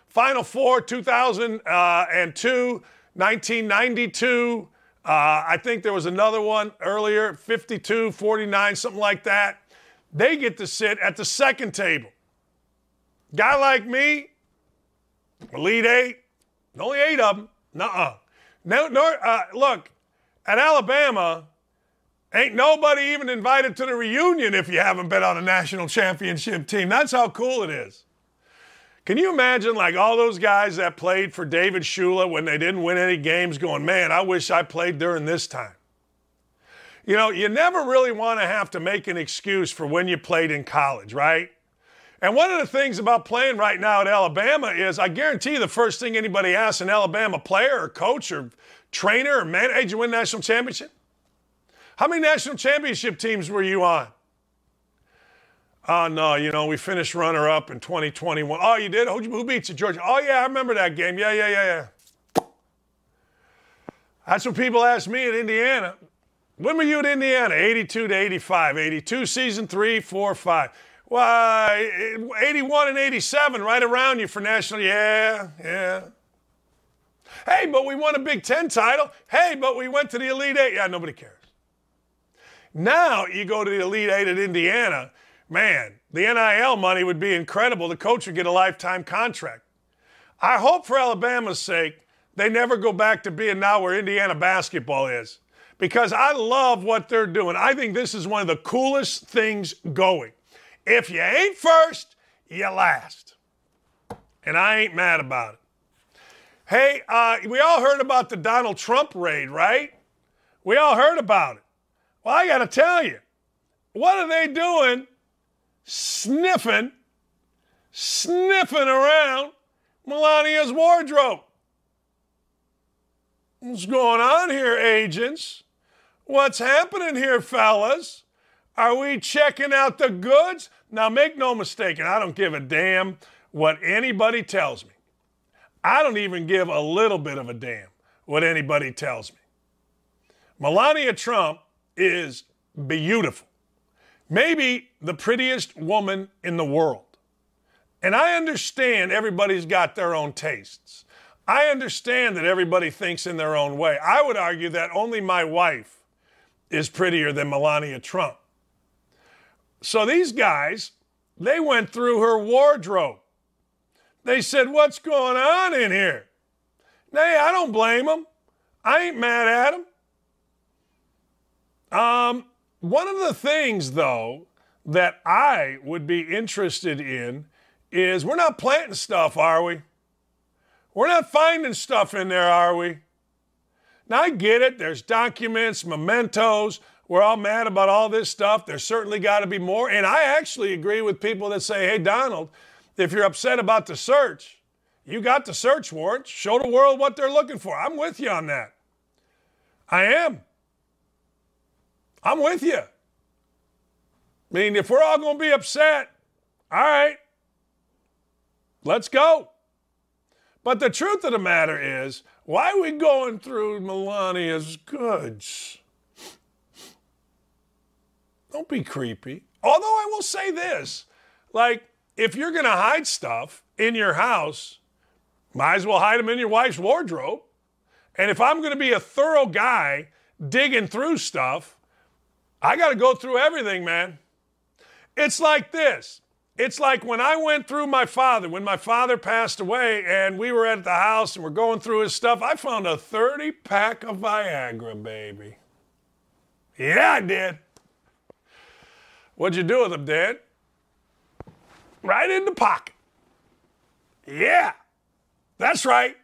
Final Four, 2002, uh, 1992. Uh, I think there was another one earlier, 52, 49, something like that. They get to sit at the second table. Guy like me, Elite Eight, only eight of them. Nuh-uh. No, no, uh, look, at Alabama, ain't nobody even invited to the reunion if you haven't been on a national championship team. That's how cool it is. Can you imagine, like, all those guys that played for David Shula when they didn't win any games going, man, I wish I played during this time? You know, you never really want to have to make an excuse for when you played in college, right? And one of the things about playing right now at Alabama is I guarantee you the first thing anybody asks an Alabama player or coach or trainer or manager, hey, did you win national championship? How many national championship teams were you on? Oh, no, you know, we finished runner up in 2021. Oh, you did? Who, beat you, Georgia? Oh, yeah, I remember that game. Yeah, yeah, yeah, yeah. That's what people ask me at Indiana. When were you at Indiana? 82 to 85. 82 season three, four, five. Why, 81 and 87, right around you for national. Yeah, yeah. Hey, but we won a Big Ten title. Hey, but we went to the Elite Eight. Yeah, nobody cares. Now you go to the Elite Eight at Indiana. Man, the NIL money would be incredible. The coach would get a lifetime contract. I hope for Alabama's sake they never go back to being now where Indiana basketball is because I love what they're doing. I think this is one of the coolest things going. If you ain't first, you last. And I ain't mad about it. Hey, uh, we all heard about the Donald Trump raid, right? We all heard about it. Well, I got to tell you, what are they doing sniffing, sniffing around Melania's wardrobe? What's going on here, agents? What's happening here, fellas? Are we checking out the goods? Now, make no mistake, and I don't give a damn what anybody tells me. I don't even give a little bit of a damn what anybody tells me. Melania Trump is beautiful, maybe the prettiest woman in the world. And I understand everybody's got their own tastes. I understand that everybody thinks in their own way. I would argue that only my wife is prettier than Melania Trump. So these guys, they went through her wardrobe. They said, What's going on in here? Nay, I don't blame them. I ain't mad at them. Um, one of the things, though, that I would be interested in is we're not planting stuff, are we? We're not finding stuff in there, are we? Now, I get it. There's documents, mementos, we're all mad about all this stuff. There's certainly got to be more. And I actually agree with people that say, hey, Donald, if you're upset about the search, you got the search warrant. Show the world what they're looking for. I'm with you on that. I am. I'm with you. I mean, if we're all going to be upset, all right, let's go. But the truth of the matter is, why are we going through Melania's goods? Don't be creepy. Although I will say this like, if you're going to hide stuff in your house, might as well hide them in your wife's wardrobe. And if I'm going to be a thorough guy digging through stuff, I got to go through everything, man. It's like this. It's like when I went through my father, when my father passed away and we were at the house and we're going through his stuff, I found a 30 pack of Viagra, baby. Yeah, I did. What'd you do with them, Dad? Right in the pocket. Yeah, that's right.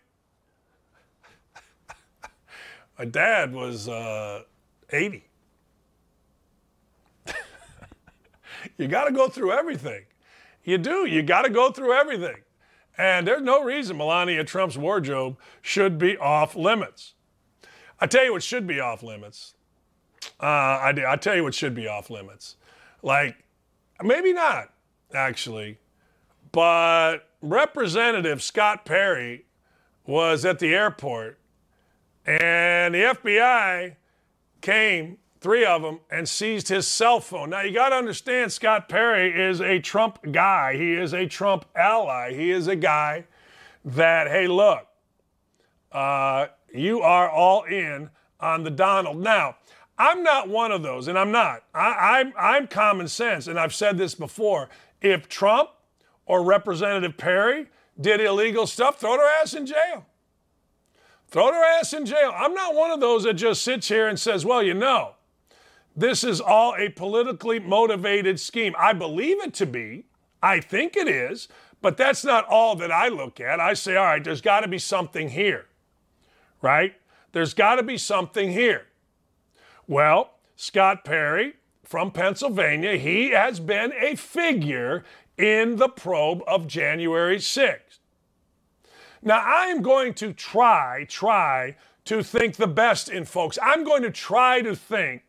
<laughs> My dad was uh, 80. <laughs> you got to go through everything. You do. You got to go through everything. And there's no reason Melania Trump's wardrobe should be off limits. I tell you what should be off limits. Uh, I, I tell you what should be off limits. Like, maybe not, actually. But Representative Scott Perry was at the airport, and the FBI came, three of them, and seized his cell phone. Now, you got to understand, Scott Perry is a Trump guy. He is a Trump ally. He is a guy that, hey, look, uh, you are all in on the Donald. Now, I'm not one of those, and I'm not. I, I'm, I'm common sense, and I've said this before. If Trump or Representative Perry did illegal stuff, throw their ass in jail. Throw their ass in jail. I'm not one of those that just sits here and says, well, you know, this is all a politically motivated scheme. I believe it to be. I think it is. But that's not all that I look at. I say, all right, there's got to be something here, right? There's got to be something here. Well, Scott Perry from Pennsylvania, he has been a figure in the probe of January 6th. Now, I'm going to try, try to think the best in folks. I'm going to try to think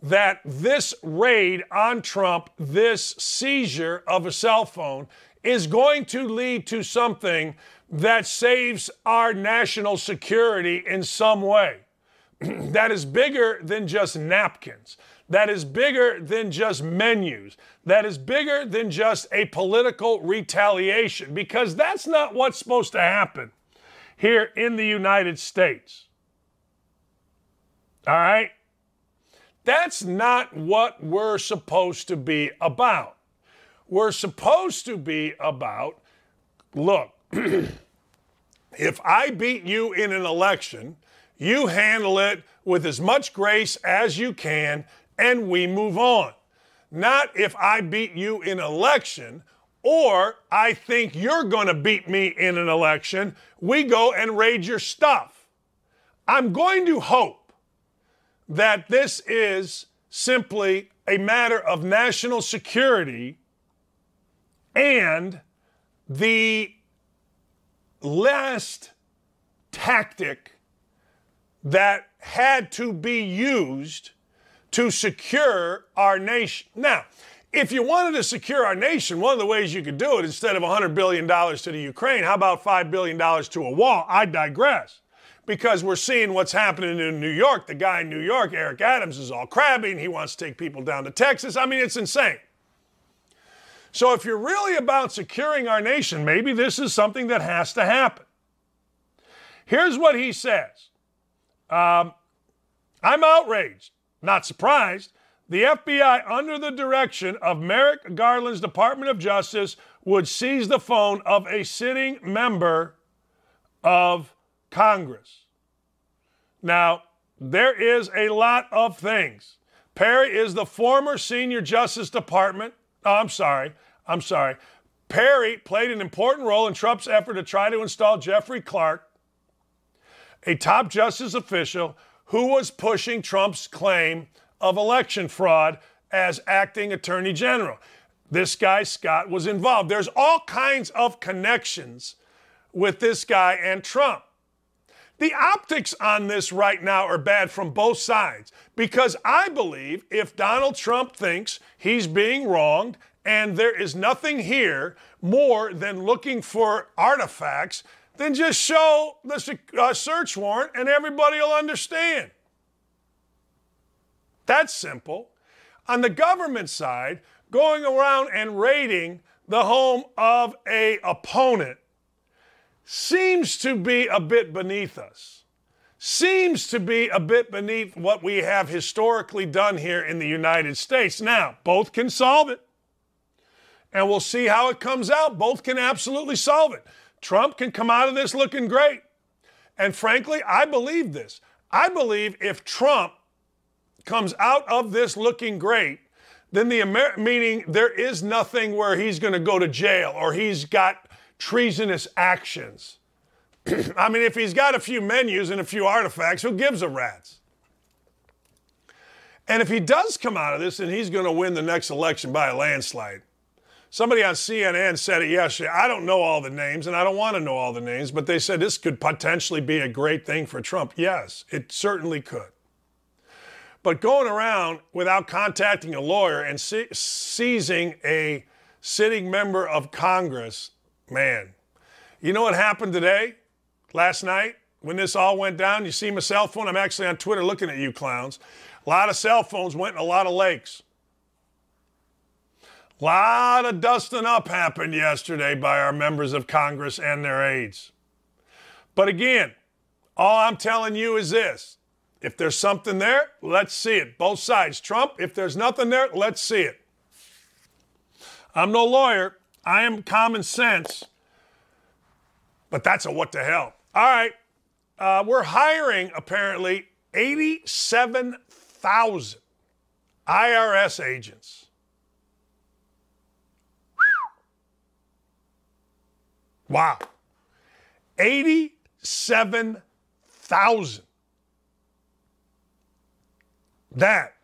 that this raid on Trump, this seizure of a cell phone, is going to lead to something that saves our national security in some way. <clears throat> that is bigger than just napkins. That is bigger than just menus. That is bigger than just a political retaliation because that's not what's supposed to happen here in the United States. All right? That's not what we're supposed to be about. We're supposed to be about look, <clears throat> if I beat you in an election, you handle it with as much grace as you can and we move on. Not if I beat you in election or I think you're going to beat me in an election, we go and raid your stuff. I'm going to hope that this is simply a matter of national security and the last tactic that had to be used to secure our nation. Now, if you wanted to secure our nation, one of the ways you could do it instead of $100 billion to the Ukraine, how about $5 billion to a wall? I digress because we're seeing what's happening in New York. The guy in New York, Eric Adams, is all crabbing. He wants to take people down to Texas. I mean, it's insane. So, if you're really about securing our nation, maybe this is something that has to happen. Here's what he says um, I'm outraged, not surprised. The FBI, under the direction of Merrick Garland's Department of Justice, would seize the phone of a sitting member of Congress. Now, there is a lot of things. Perry is the former senior Justice Department. Oh, I'm sorry. I'm sorry. Perry played an important role in Trump's effort to try to install Jeffrey Clark, a top justice official who was pushing Trump's claim of election fraud as acting attorney general. This guy, Scott, was involved. There's all kinds of connections with this guy and Trump. The optics on this right now are bad from both sides because I believe if Donald Trump thinks he's being wronged and there is nothing here more than looking for artifacts, then just show the uh, search warrant and everybody will understand. That's simple. On the government side, going around and raiding the home of a opponent seems to be a bit beneath us. Seems to be a bit beneath what we have historically done here in the United States. Now, both can solve it. And we'll see how it comes out. Both can absolutely solve it. Trump can come out of this looking great. And frankly, I believe this. I believe if Trump comes out of this looking great, then the Amer- meaning there is nothing where he's going to go to jail or he's got treasonous actions. <clears throat> I mean, if he's got a few menus and a few artifacts, who gives a rat's? And if he does come out of this and he's going to win the next election by a landslide, somebody on CNN said it yesterday. I don't know all the names and I don't want to know all the names, but they said this could potentially be a great thing for Trump. Yes, it certainly could. But going around without contacting a lawyer and se- seizing a sitting member of Congress Man, you know what happened today, last night, when this all went down? You see my cell phone? I'm actually on Twitter looking at you clowns. A lot of cell phones went in a lot of lakes. A lot of dusting up happened yesterday by our members of Congress and their aides. But again, all I'm telling you is this if there's something there, let's see it. Both sides. Trump, if there's nothing there, let's see it. I'm no lawyer, I am common sense. But that's a what the hell. All right. Uh, we're hiring apparently 87,000 IRS agents. Wow. 87,000. That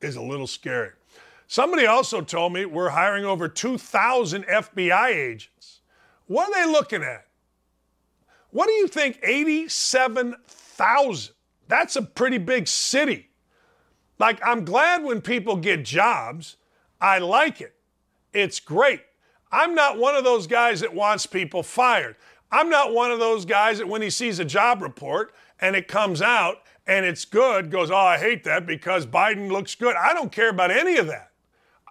is a little scary. Somebody also told me we're hiring over 2,000 FBI agents. What are they looking at? What do you think 87,000? That's a pretty big city. Like, I'm glad when people get jobs. I like it. It's great. I'm not one of those guys that wants people fired. I'm not one of those guys that when he sees a job report and it comes out and it's good, goes, Oh, I hate that because Biden looks good. I don't care about any of that.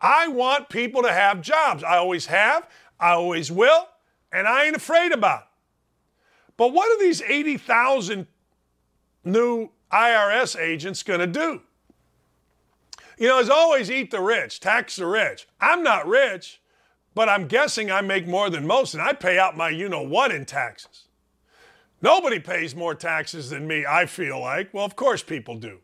I want people to have jobs. I always have, I always will, and I ain't afraid about it. But what are these 80,000 new IRS agents going to do? You know, as always, eat the rich, tax the rich. I'm not rich, but I'm guessing I make more than most, and I pay out my you know what in taxes. Nobody pays more taxes than me, I feel like. Well, of course, people do.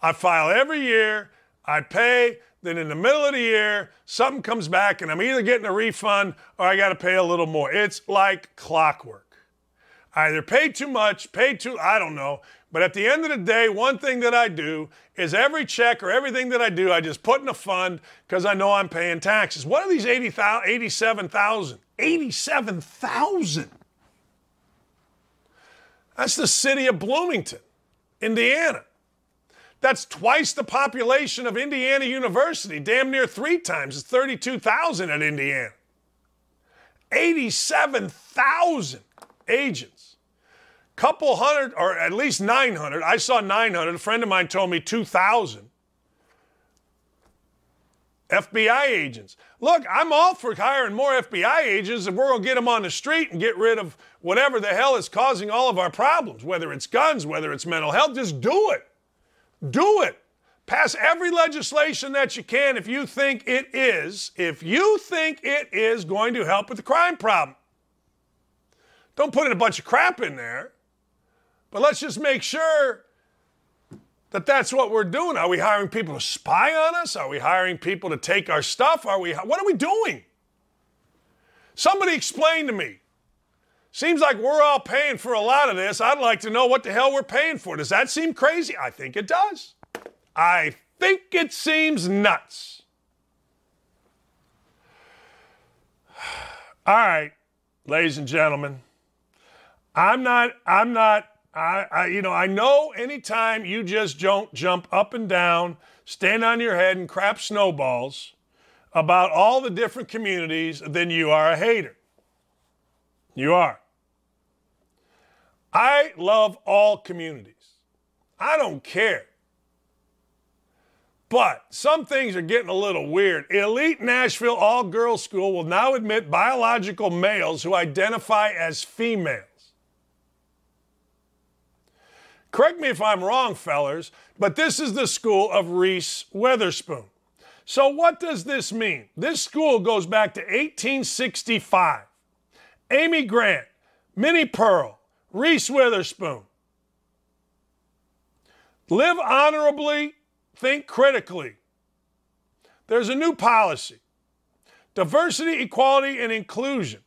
I file every year, I pay, then in the middle of the year, something comes back, and I'm either getting a refund or I got to pay a little more. It's like clockwork. Either pay too much, pay too, I don't know. But at the end of the day, one thing that I do is every check or everything that I do, I just put in a fund because I know I'm paying taxes. What are these 80, 87,000? 87,000. That's the city of Bloomington, Indiana. That's twice the population of Indiana University, damn near three times. It's 32,000 at Indiana. 87,000 agents. Couple hundred, or at least 900. I saw 900. A friend of mine told me 2,000. FBI agents. Look, I'm all for hiring more FBI agents if we're going to get them on the street and get rid of whatever the hell is causing all of our problems, whether it's guns, whether it's mental health. Just do it. Do it. Pass every legislation that you can if you think it is, if you think it is going to help with the crime problem. Don't put in a bunch of crap in there, but let's just make sure that that's what we're doing. Are we hiring people to spy on us? Are we hiring people to take our stuff? Are we what are we doing? Somebody explain to me. Seems like we're all paying for a lot of this. I'd like to know what the hell we're paying for. Does that seem crazy? I think it does. I think it seems nuts. <sighs> All right, ladies and gentlemen. I'm not, I'm not, I, I, you know, I know anytime you just don't jump up and down, stand on your head and crap snowballs about all the different communities, then you are a hater. You are. I love all communities. I don't care. But some things are getting a little weird. Elite Nashville all girls school will now admit biological males who identify as females. Correct me if I'm wrong, fellers, but this is the school of Reese Witherspoon. So, what does this mean? This school goes back to 1865. Amy Grant, Minnie Pearl, Reese Witherspoon. Live honorably, think critically. There's a new policy diversity, equality, and inclusion.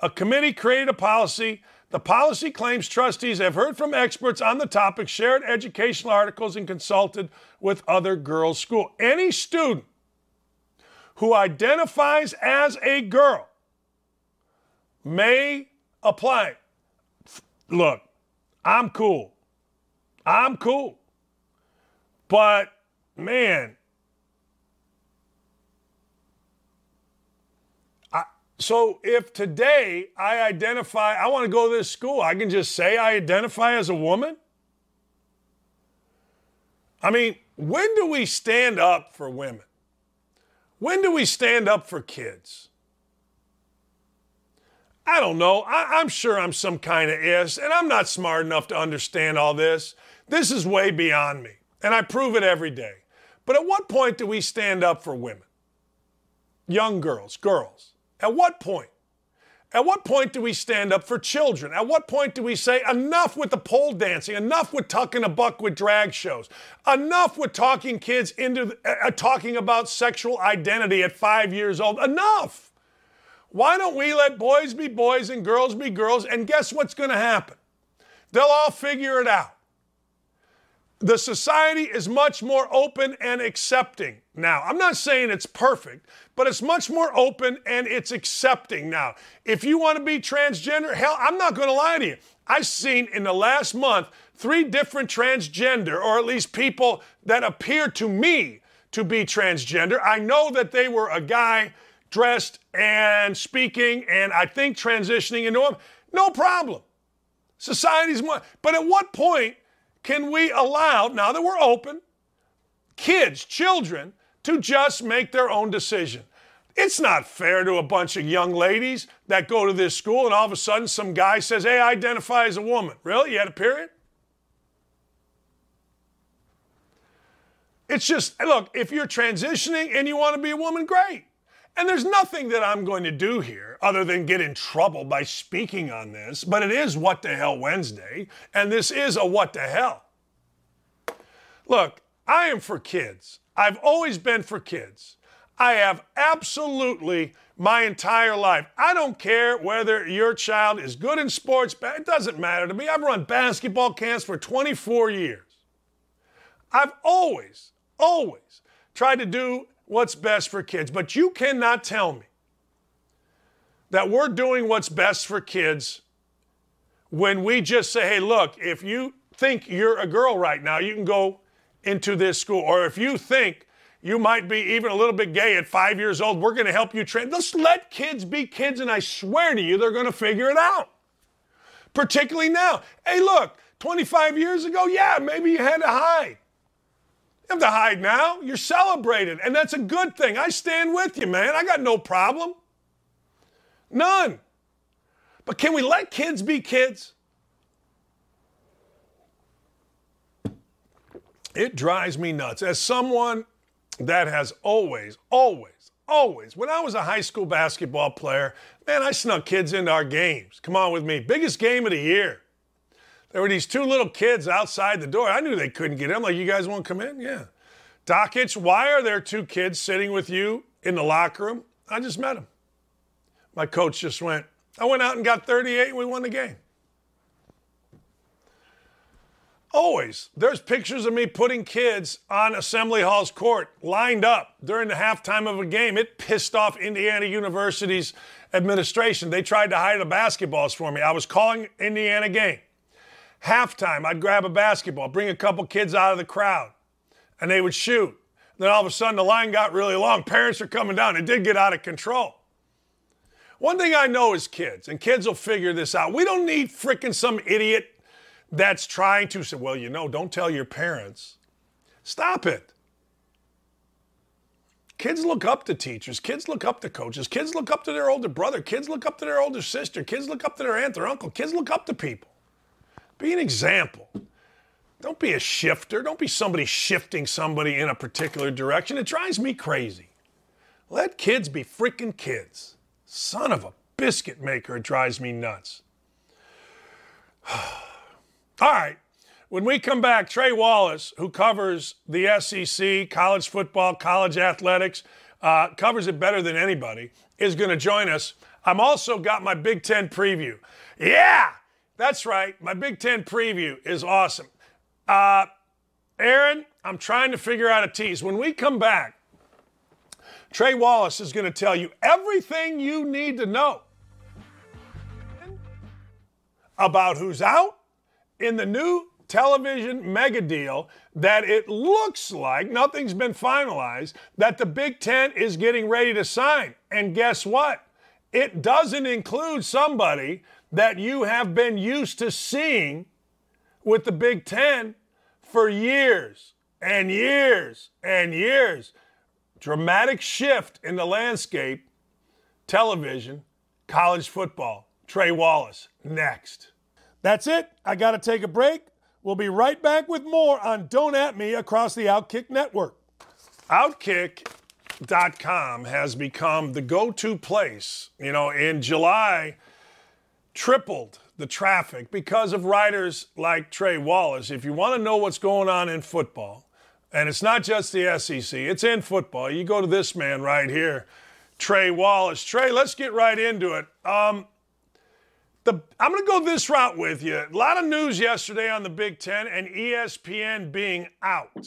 A committee created a policy the policy claims trustees have heard from experts on the topic, shared educational articles, and consulted with other girls' school. Any student who identifies as a girl may apply. Look, I'm cool. I'm cool. But man, So if today I identify, I want to go to this school, I can just say I identify as a woman? I mean, when do we stand up for women? When do we stand up for kids? I don't know. I, am sure I'm some kind of is, and I'm not smart enough to understand all this. This is way beyond me, and I prove it every day. But at what point do we stand up for women? Young girls, girls. At what point? At what point do we stand up for children? At what point do we say enough with the pole dancing, enough with tucking a buck with drag shows, enough with talking kids into uh, talking about sexual identity at five years old? Enough. Why don't we let boys be boys and girls be girls? And guess what's going to happen? They'll all figure it out. The society is much more open and accepting now. I'm not saying it's perfect, but it's much more open and it's accepting now. If you want to be transgender, hell, I'm not going to lie to you. I've seen in the last month three different transgender, or at least people that appear to me to be transgender. I know that they were a guy dressed and speaking and I think transitioning into him. No problem. Society's more. But at what point can we allow, now that we're open, kids, children, to just make their own decision? It's not fair to a bunch of young ladies that go to this school and all of a sudden some guy says, Hey, I identify as a woman. Really? You had a period? It's just, look, if you're transitioning and you want to be a woman, great. And there's nothing that I'm going to do here other than get in trouble by speaking on this, but it is What the Hell Wednesday, and this is a What the Hell. Look, I am for kids. I've always been for kids. I have absolutely my entire life. I don't care whether your child is good in sports, it doesn't matter to me. I've run basketball camps for 24 years. I've always, always tried to do what's best for kids. But you cannot tell me that we're doing what's best for kids when we just say, hey, look, if you think you're a girl right now, you can go into this school. Or if you think you might be even a little bit gay at five years old, we're going to help you train. Let's let kids be kids, and I swear to you, they're going to figure it out. Particularly now. Hey, look, 25 years ago, yeah, maybe you had to hide. You have to hide now. You're celebrated, and that's a good thing. I stand with you, man. I got no problem. None. But can we let kids be kids? It drives me nuts. As someone that has always, always, always, when I was a high school basketball player, man, I snuck kids into our games. Come on with me. Biggest game of the year. There were these two little kids outside the door. I knew they couldn't get in. I'm like, you guys won't come in? Yeah. Dakich, why are there two kids sitting with you in the locker room? I just met them. My coach just went, I went out and got 38 and we won the game. Always, there's pictures of me putting kids on Assembly Hall's court lined up during the halftime of a game. It pissed off Indiana University's administration. They tried to hide the basketballs for me. I was calling Indiana game. Halftime, I'd grab a basketball, bring a couple kids out of the crowd, and they would shoot. Then all of a sudden, the line got really long. Parents are coming down. It did get out of control. One thing I know is kids, and kids will figure this out. We don't need freaking some idiot that's trying to say, well, you know, don't tell your parents. Stop it. Kids look up to teachers. Kids look up to coaches. Kids look up to their older brother. Kids look up to their older sister. Kids look up to their aunt or uncle. Kids look up to people. Be an example. Don't be a shifter. Don't be somebody shifting somebody in a particular direction. It drives me crazy. Let kids be freaking kids. Son of a biscuit maker, it drives me nuts. <sighs> All right. When we come back, Trey Wallace, who covers the SEC, college football, college athletics, uh, covers it better than anybody, is going to join us. I'm also got my Big Ten preview. Yeah, that's right. My Big Ten preview is awesome. Uh, Aaron, I'm trying to figure out a tease. When we come back, Trey Wallace is going to tell you everything you need to know about who's out in the new television mega deal that it looks like nothing's been finalized that the Big Ten is getting ready to sign. And guess what? It doesn't include somebody that you have been used to seeing with the Big Ten for years and years and years. Dramatic shift in the landscape, television, college football. Trey Wallace, next. That's it. I got to take a break. We'll be right back with more on Don't At Me across the Outkick Network. Outkick SBS.com has become the go to place. You know, in July, tripled the traffic because of writers like Trey Wallace. If you want to know what's going on in football, and it's not just the SEC, it's in football. You go to this man right here, Trey Wallace. Trey, let's get right into it. Um, the, I'm going to go this route with you. A lot of news yesterday on the Big Ten and ESPN being out.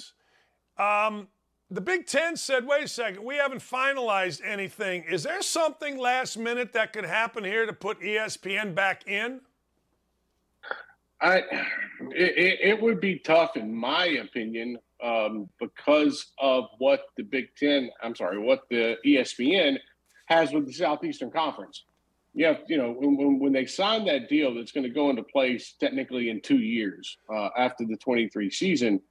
Um, the Big Ten said, wait a second, we haven't finalized anything. Is there something last minute that could happen here to put ESPN back in? I, it, it would be tough, in my opinion, um, because of what the Big Ten, I'm sorry, what the ESPN has with the Southeastern Conference. Yeah, you know, when, when they signed that deal that's going to go into place technically in two years uh, after the 23 season,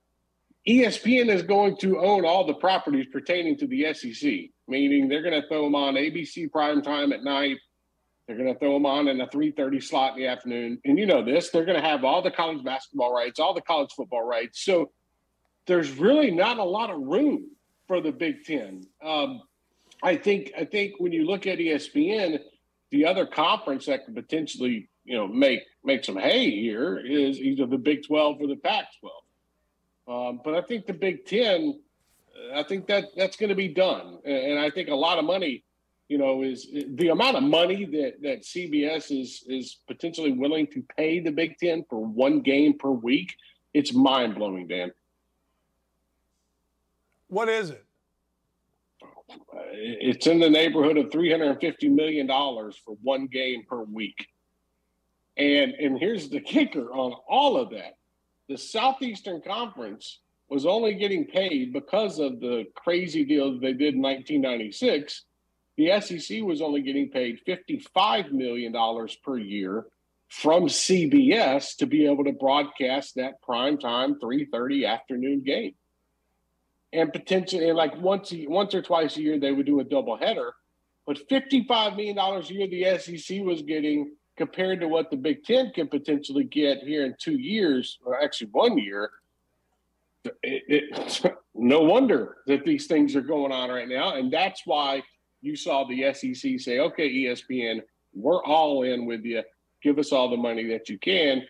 ESPN is going to own all the properties pertaining to the SEC, meaning they're going to throw them on ABC prime time at night. They're going to throw them on in a 3:30 slot in the afternoon, and you know this. They're going to have all the college basketball rights, all the college football rights. So there's really not a lot of room for the Big Ten. Um, I think I think when you look at ESPN, the other conference that could potentially you know make make some hay here is either the Big Twelve or the Pac twelve. Um, but I think the Big Ten, I think that that's going to be done, and I think a lot of money, you know, is the amount of money that that CBS is is potentially willing to pay the Big Ten for one game per week. It's mind blowing, Dan. What is it? It's in the neighborhood of three hundred and fifty million dollars for one game per week. And and here's the kicker on all of that. The Southeastern Conference was only getting paid because of the crazy deal that they did in 1996. The SEC was only getting paid $55 million per year from CBS to be able to broadcast that prime time 3:30 afternoon game and potentially like once a, once or twice a year they would do a double header. But fifty-five million dollars a year the SEC was getting compared to what the Big Ten can potentially get here in two years, or actually one year. It, it, <laughs> no wonder that these things are going on right now, and that's why you saw the SEC say, "Okay, ESPN, we're all in with you. Give us all the money that you can."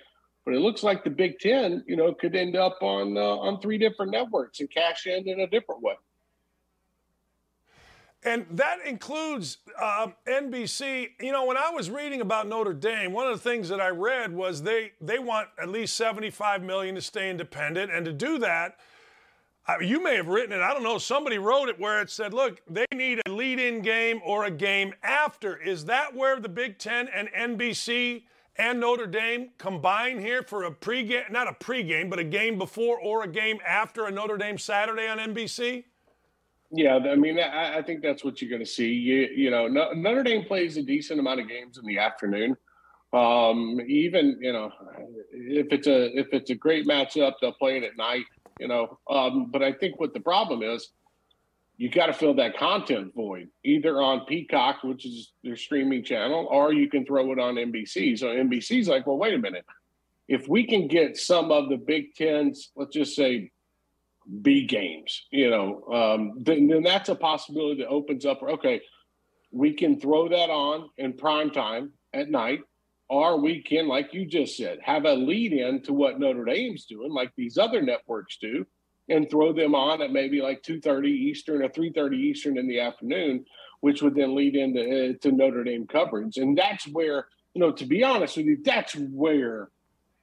But it looks like the Big Ten, you know, could end up on uh, on three different networks and cash in in a different way. And that includes um, NBC. You know, when I was reading about Notre Dame, one of the things that I read was they they want at least 75 million to stay independent, and to do that, you may have written it. I don't know. Somebody wrote it where it said, "Look, they need a lead-in game or a game after." Is that where the Big Ten and NBC and Notre Dame combine here for a pregame, not a pregame, but a game before or a game after a Notre Dame Saturday on NBC? Yeah, I mean, I, I think that's what you're going to see. You, you know, Notre Dame plays a decent amount of games in the afternoon. Um, even you know, if it's a if it's a great matchup, they'll play it at night. You know, um, but I think what the problem is, you got to fill that content void either on Peacock, which is their streaming channel, or you can throw it on NBC. So NBC's like, well, wait a minute. If we can get some of the Big Ten's, let's just say B games, you know, um, then, then that's a possibility that opens up. Okay, we can throw that on in prime time at night, or we can, like you just said, have a lead in to what Notre Dame's doing, like these other networks do and throw them on at maybe like 2.30 eastern or 3.30 eastern in the afternoon which would then lead into uh, to notre dame coverage. And that's where you know to be honest with you that's where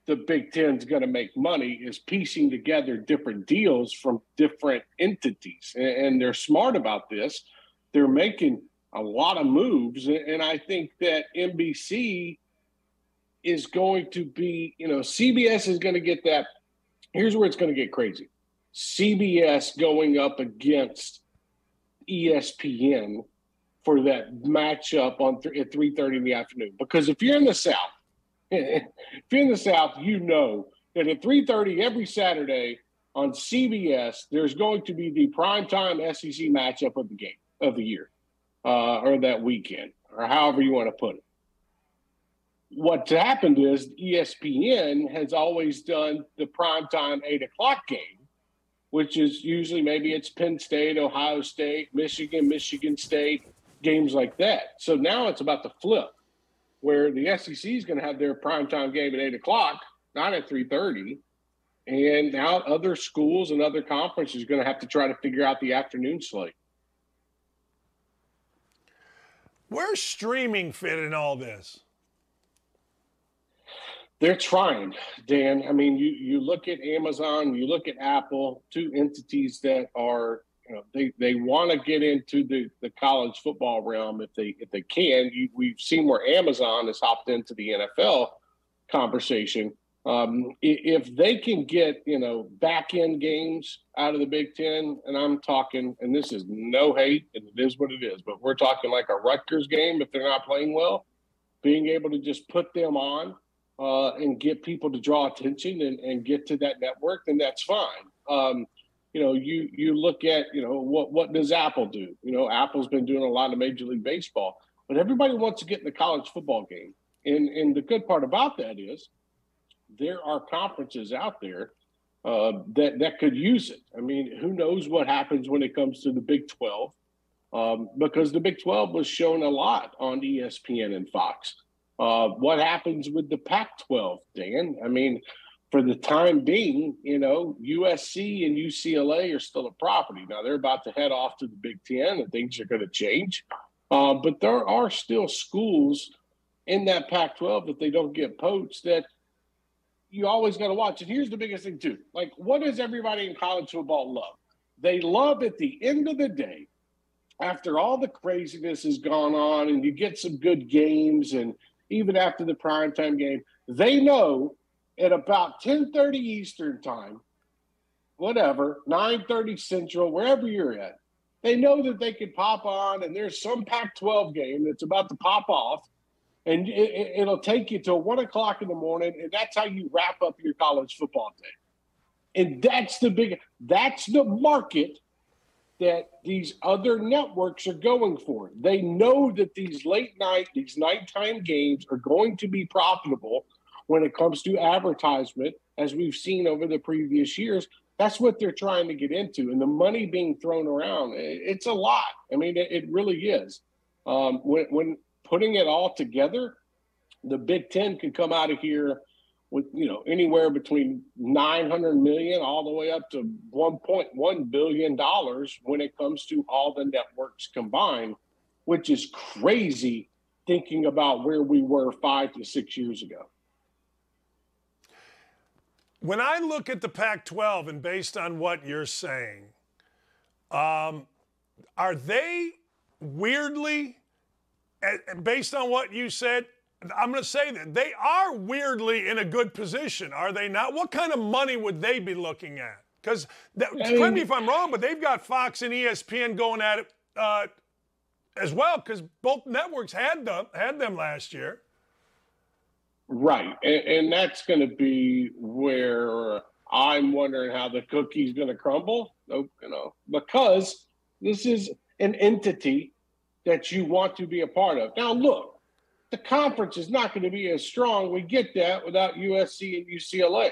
the big ten's going to make money is piecing together different deals from different entities. And, and they're smart about this. They're making a lot of moves. And i think that nbc is going to be you know cbs is going to get that. Here's where it's going to get crazy CBS going up against ESPN for that matchup on th- at 3:30 in the afternoon. Because if you're in the South, <laughs> if you're in the South, you know that at 3:30 every Saturday on CBS, there's going to be the primetime SEC matchup of the game of the year, uh, or that weekend, or however you want to put it. What's happened is ESPN has always done the primetime eight o'clock game which is usually maybe it's Penn State, Ohio State, Michigan, Michigan State, games like that. So now it's about the flip, where the SEC is going to have their primetime game at eight o'clock, not at three thirty, and now other schools and other conferences are going to have to try to figure out the afternoon slate. Where's streaming fit in all this? They're trying, Dan. I mean, you you look at Amazon, you look at Apple, two entities that are you know they they want to get into the the college football realm if they if they can. You, we've seen where Amazon has hopped into the NFL conversation. Um, if they can get you know back end games out of the Big Ten, and I'm talking, and this is no hate, and it is what it is, but we're talking like a Rutgers game if they're not playing well, being able to just put them on uh, and get people to draw attention and, and get to that network, then that's fine. Um, you know, you you look at you know what what does Apple do? You know, Apple's been doing a lot of Major League Baseball, but everybody wants to get in the college football game. And and the good part about that is there are conferences out there uh, that that could use it. I mean, who knows what happens when it comes to the Big Twelve? Um, because the Big Twelve was shown a lot on ESPN and Fox. Uh, what happens with the Pac 12, Dan? I mean, for the time being, you know, USC and UCLA are still a property. Now they're about to head off to the Big Ten and things are going to change. Uh, but there are still schools in that Pac 12 that they don't get poached that you always got to watch. And here's the biggest thing, too like, what does everybody in college football love? They love at the end of the day, after all the craziness has gone on and you get some good games and even after the primetime game. They know at about 10:30 Eastern time, whatever, 9:30 Central, wherever you're at, they know that they can pop on and there's some Pac-12 game that's about to pop off, and it, will take you till one o'clock in the morning, and that's how you wrap up your college football day. And that's the big, that's the market that these other networks are going for. They know that these late night, these nighttime games are going to be profitable when it comes to advertisement, as we've seen over the previous years. That's what they're trying to get into. And the money being thrown around, it's a lot. I mean, it, really is. Um, when, when putting it all together, the Big Ten could come out of here with you know anywhere between 900 million all the way up to 1.1 billion dollars when it comes to all the networks combined which is crazy thinking about where we were 5 to 6 years ago. When i look at the pac 12 and based on what you're saying um, are they weirdly based on what you said I'm going to say that they are weirdly in a good position, are they not? What kind of money would they be looking at? Because, correct me if I'm wrong, but they've got Fox and ESPN going at it uh, as well, because both networks had them had them last year. Right, and, and that's going to be where I'm wondering how the cookie's going to crumble. You know, because this is an entity that you want to be a part of. Now, look the conference is not going to be as strong. We get that without USC and UCLA.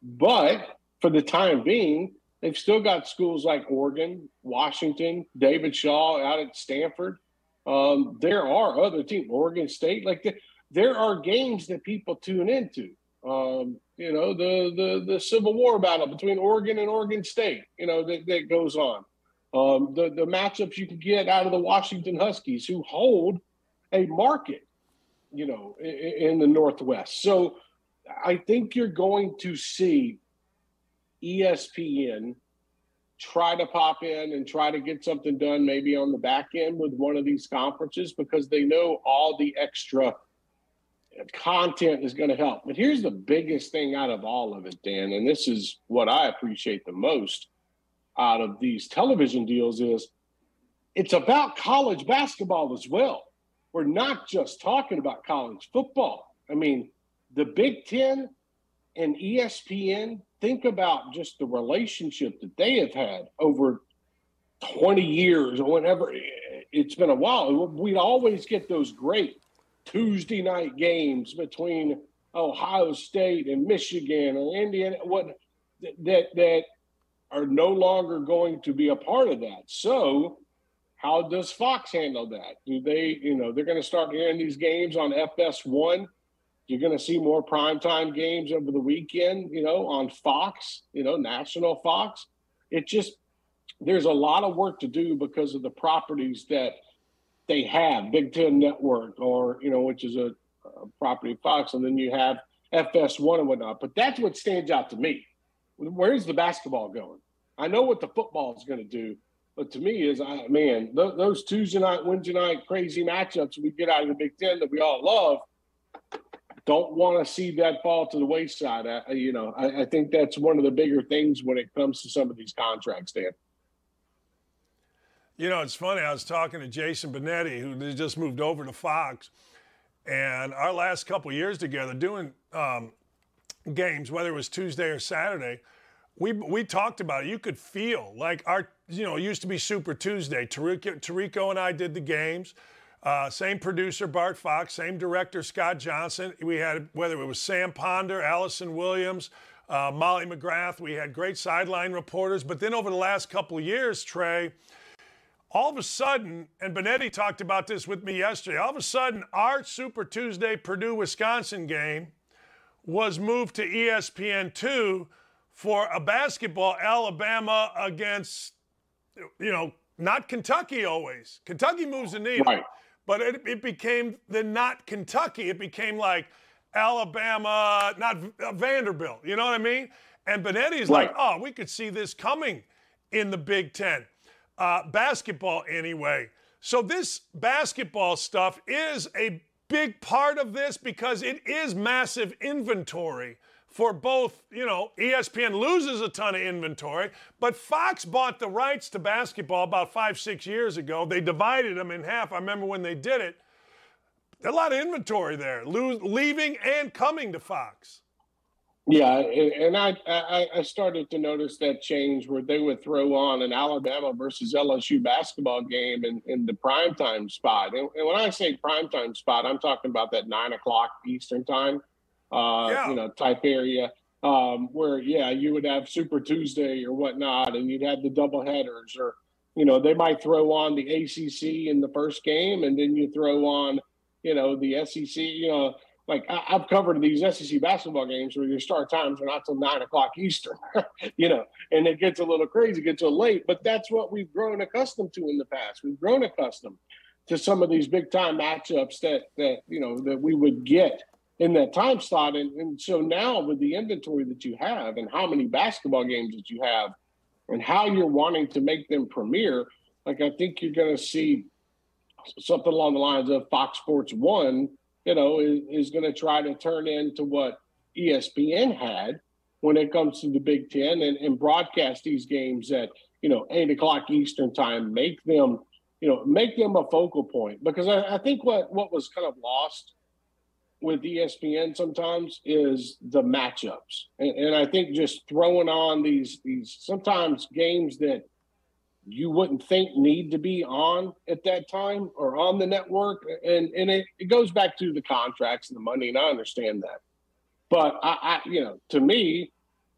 But for the time being, they've still got schools like Oregon, Washington, David Shaw out at Stanford. Um, there are other teams, Oregon State. Like the, there are games that people tune into. Um, you know, the the the Civil War battle between Oregon and Oregon State. You know that, that goes on. Um, the the matchups you can get out of the Washington Huskies, who hold a market you know, in, the Northwest. So I think you're going to see ESPN try to pop in and try to get something done maybe on the back end with one of these conferences because they know all the extra content is going to help. But here's the biggest thing out of all of it, Dan, and this is what I appreciate the most out of these television deals is it's about college basketball as well we're not just talking about college football. I mean, the Big Ten and ESPN, think about just the relationship that they have had over 20 years or whatever. It's been a while. We'd always get those great Tuesday night games between Ohio State and Michigan or Indiana, what that that are no longer going to be a part of that. So, how does Fox handle that? Do they, you know, they're going to start airing these games on FS1? You're going to see more primetime games over the weekend, you know, on Fox, you know, national Fox. It just, there's a lot of work to do because of the properties that they have, Big Ten Network, or, you know, which is a, a property of Fox. And then you have FS1 and whatnot. But that's what stands out to me. Where's the basketball going? I know what the football is going to do, but to me is, I man, th- those Tuesday night, Wednesday night crazy matchups we get out of the Big Ten that we all love. Don't want to see that fall to the wayside. I, you know, I, I think that's one of the bigger things when it comes to some of these contracts, Dan. You know, it's funny. I was talking to Jason Benetti, who just moved over to Fox, and our last couple years together doing um, games, whether it was Tuesday or Saturday, we we talked about it. You could feel like our, you know, it used to be Super Tuesday. Tarico, Tarico and I did the games. Uh, same producer, Bart Fox, same director, Scott Johnson. We had, whether it was Sam Ponder, Allison Williams, uh, Molly McGrath, we had great sideline reporters. But then over the last couple years, Trey, all of a sudden, and Benetti talked about this with me yesterday, all of a sudden, our Super Tuesday Purdue Wisconsin game was moved to ESPN2 for a basketball Alabama against, you know, not Kentucky always. Kentucky moves the needle. Right. But it, it became the not Kentucky. It became like Alabama, not uh, Vanderbilt. You know what I mean? And Benetti's right. like, oh, we could see this coming in the Big Ten. Uh, basketball, anyway. So this basketball stuff is a big part of this because it is massive inventory for both, you know, ESPN loses a ton of inventory, but Fox bought the rights to basketball about five, six years ago. They divided them in half. I remember when they did it. A lot of inventory there, leaving and coming to Fox. Yeah, and I, I, I started to notice that change where they would throw on an Alabama versus LSU basketball game in, in the primetime spot. And, and when I say primetime spot, I'm talking about that nine o'clock Eastern time uh, yeah. you know, type area. Um, where yeah, you would have Super Tuesday or whatnot, and you'd have the double headers, or you know, they might throw on the ACC in the first game, and then you throw on, you know, the SEC. You know, like I, have covered these SEC basketball games where your start times are not till nine o'clock Eastern, <laughs> you know, and it gets a little crazy, gets a little late. But that's what we've grown accustomed to in the past. We've grown accustomed to some of these big time matchups that that you know that we would get in that time slot. And, and so now with the inventory that you have and how many basketball games that you have and how you're wanting to make them premiere, like I think you're going to see something along the lines of Fox Sports One, you know, is, is going to try to turn into what ESPN had when it comes to the Big Ten and, and broadcast these games at, you know, eight o'clock Eastern time, make them, you know, make them a focal point. Because I, I think what what was kind of lost with ESPN sometimes is the matchups, and, and, I think just throwing on these these sometimes games that you wouldn't think need to be on at that time or on the network, and and it, it goes back to the contracts and the money, and I understand that, but I, I you know to me.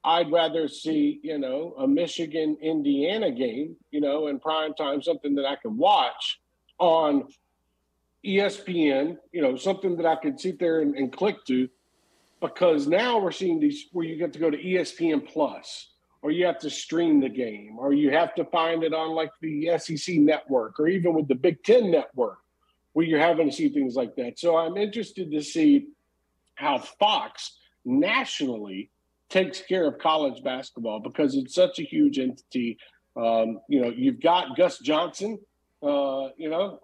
I'd rather see, you know, a Michigan Indiana game, you know, in prime time, something that I can watch on ESPN, you know, something that I could sit there and, and, click to, because now we're seeing these where you get to go to ESPN Plus, or you have to stream the game, or you have to find it on like the SEC network, or even with the Big Ten network, where you're having to see things like that. So I'm interested to see how Fox nationally takes care of college basketball because it's such a huge entity. Um, you know, you've got Gus Johnson uh, you know,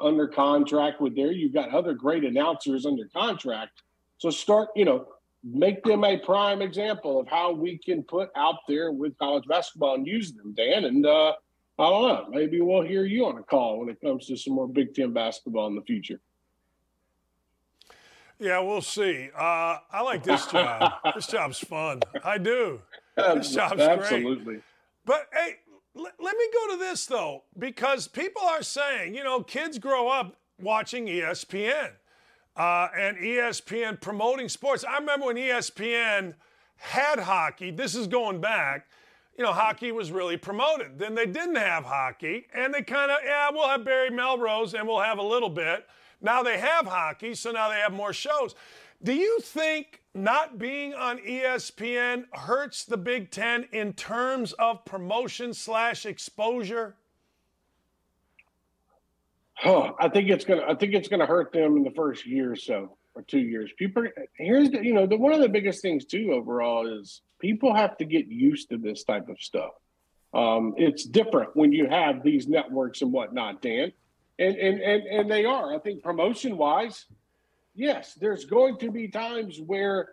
under contract with there. You've got other great announcers under contract. So start, you know, make them a prime example of how we can put out there with college basketball and use them, Dan. And uh, I don't know, maybe we'll hear you on a call when it comes to some more Big Ten basketball in the future. Yeah, we'll see. Uh, I like this job. <laughs> this job's fun. I do. This job's Absolutely. great. Absolutely. But hey, let me go to this though, because people are saying, you know, kids grow up watching ESPN uh, and ESPN promoting sports. I remember when ESPN had hockey, this is going back, you know, hockey was really promoted. Then they didn't have hockey, and they kind of, yeah, we'll have Barry Melrose and we'll have a little bit. Now they have hockey, so now they have more shows. Do you think not being on ESPN hurts the Big Ten in terms of promotion slash exposure? Oh, I think it's gonna. I think it's gonna hurt them in the first year or so, or two years. People, here's the, you know, the one of the biggest things too overall is people have to get used to this type of stuff. Um, it's different when you have these networks and whatnot, Dan, and and and and they are. I think promotion wise, yes, there's going to be times where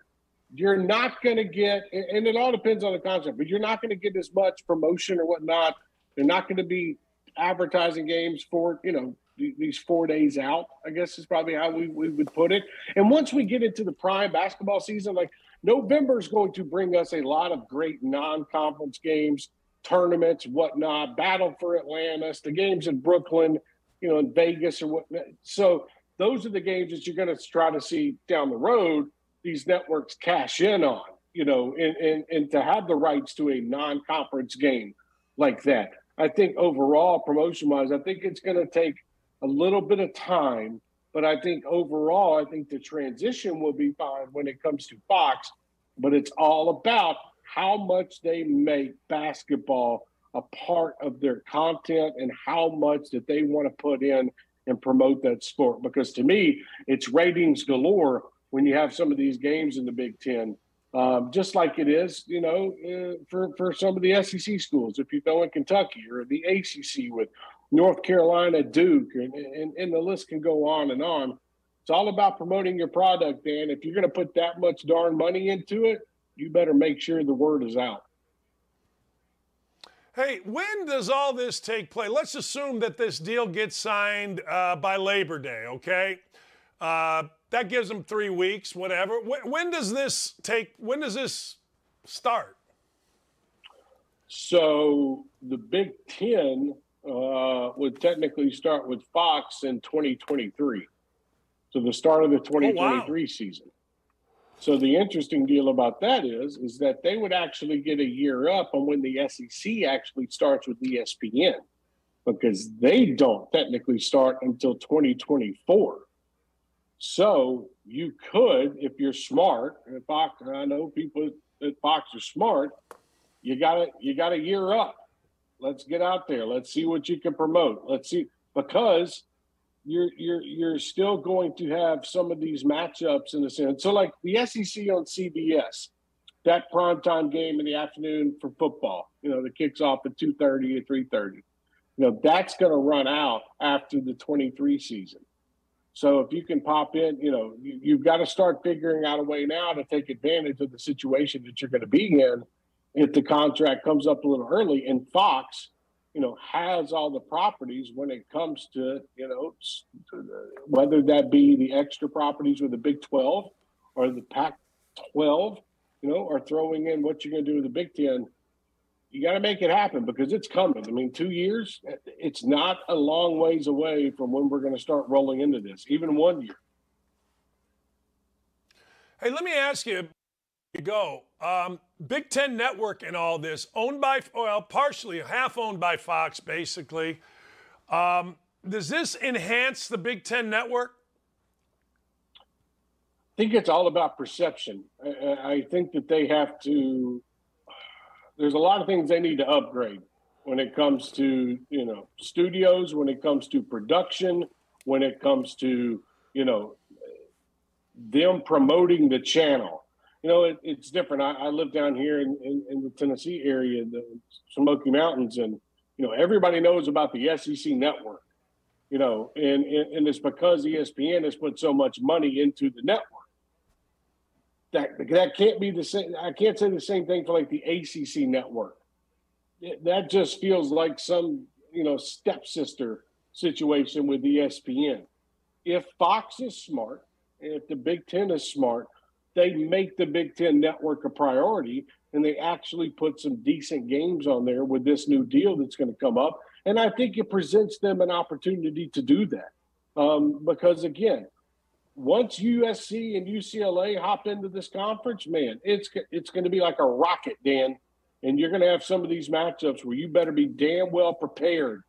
you're not going to get, and it all depends on the concept, but you're not going to get as much promotion or whatnot. They're not going to be advertising games for you know these four days out. I guess is probably how we, we would put it. And once we get into the prime basketball season, like November is going to bring us a lot of great non-conference games, tournaments, whatnot, battle for Atlantis, the games in Brooklyn, you know, in Vegas or what. So those are the games that you're going to try to see down the road. These networks cash in on, you know, and and, and to have the rights to a non-conference game like that. I think overall, promotion wise, I think it's going to take a little bit of time but I think overall, I think the transition will be fine when it comes to Fox. But it's all about how much they make basketball a part of their content and how much that they want to put in and promote that sport. Because to me, it's ratings galore when you have some of these games in the Big Ten. Um, just like it is, you know, uh, for for some of the SEC schools. If you go in Kentucky or the ACC with North Carolina, Duke, and, and, and the list can go on and on. It's all about promoting your product, Dan. If you're going to put that much darn money into it, you better make sure the word is out. Hey, when does all this take place? Let's assume that this deal gets signed uh, by Labor Day, okay? Uh, that gives them three weeks, whatever. When, when does this take? When does this start? So the Big Ten uh, would technically start with Fox in 2023. So the start of the 2023 oh, wow. season. So the interesting deal about that is, is that they would actually get a year up on when the SEC actually starts with ESPN, because they don't technically start until 2024. So you could, if you're smart, and Fox, I know people at Fox are smart, you got to you got a year up Let's get out there. Let's see what you can promote. Let's see because you're you're you're still going to have some of these matchups in the sense. So like the SEC on CBS, that primetime game in the afternoon for football, you know, that kicks off at 2:30 or 3:30. You know, that's going to run out after the 23 season. So if you can pop in, you know, you, you've got to start figuring out a way now to take advantage of the situation that you're going to be in if the contract comes up a little early and Fox, you know, has all the properties when it comes to, you know, whether that be the extra properties with the Big 12 or the Pac 12, you know, or throwing in what you're going to do with the Big 10, you got to make it happen because it's coming. I mean, two years, eh, it's not a long ways away from when we're going to start rolling into this, even one year. Hey, let me ask you, you go. Um, Big Ten Network and all this, owned by, well, partially, half owned by Fox, basically. Um, does this enhance the Big Ten Network? I think it's all about perception. I, I think that they have to, there's a lot of things they need to upgrade when it comes to, you know, studios, when it comes to production, when it comes to, you know, them promoting the channel you know, it, it's different. I, I, live down here in, in, in, the Tennessee area, the Smoky Mountains, and you know everybody knows about the SEC network. You know, and, and and it's because ESPN has put so much money into the network. That that can't be the same. I can't say the same thing for like the ACC network. It, that just feels like some you know stepsister situation with ESPN. If Fox is smart, if the Big Ten is smart, they make the Big Ten network a priority and they actually put some decent games on there with this new deal that's going to come up. And I think it presents them an opportunity to do that. Um, because again, once USC and UCLA hop into this conference, man, it's it's going to be like a rocket, Dan. And you're going to have some of these matchups where you better be damn well prepared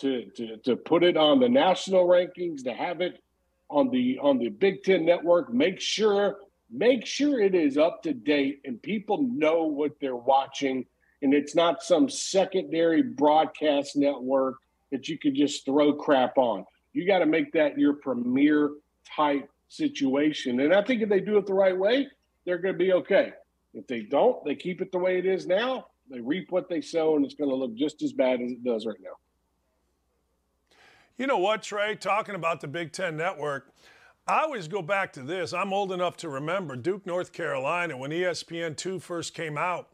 to, to, to put it on the national rankings, to have it on the on the Big Ten network. Make sure make sure it is up to date and people know what they're watching, and it's not some secondary broadcast network that you could just throw crap on. You got to make that your premier type situation, and I think if they do it the right way, they're going to be okay. If they don't, they keep it the way it is now. They reap what they sow, and it's going to look just as bad as it does right now. You know what, Trey? Talking about the Big Ten Network, I always go back to this. I'm old enough to remember Duke, North Carolina, when ESPN2 first came out.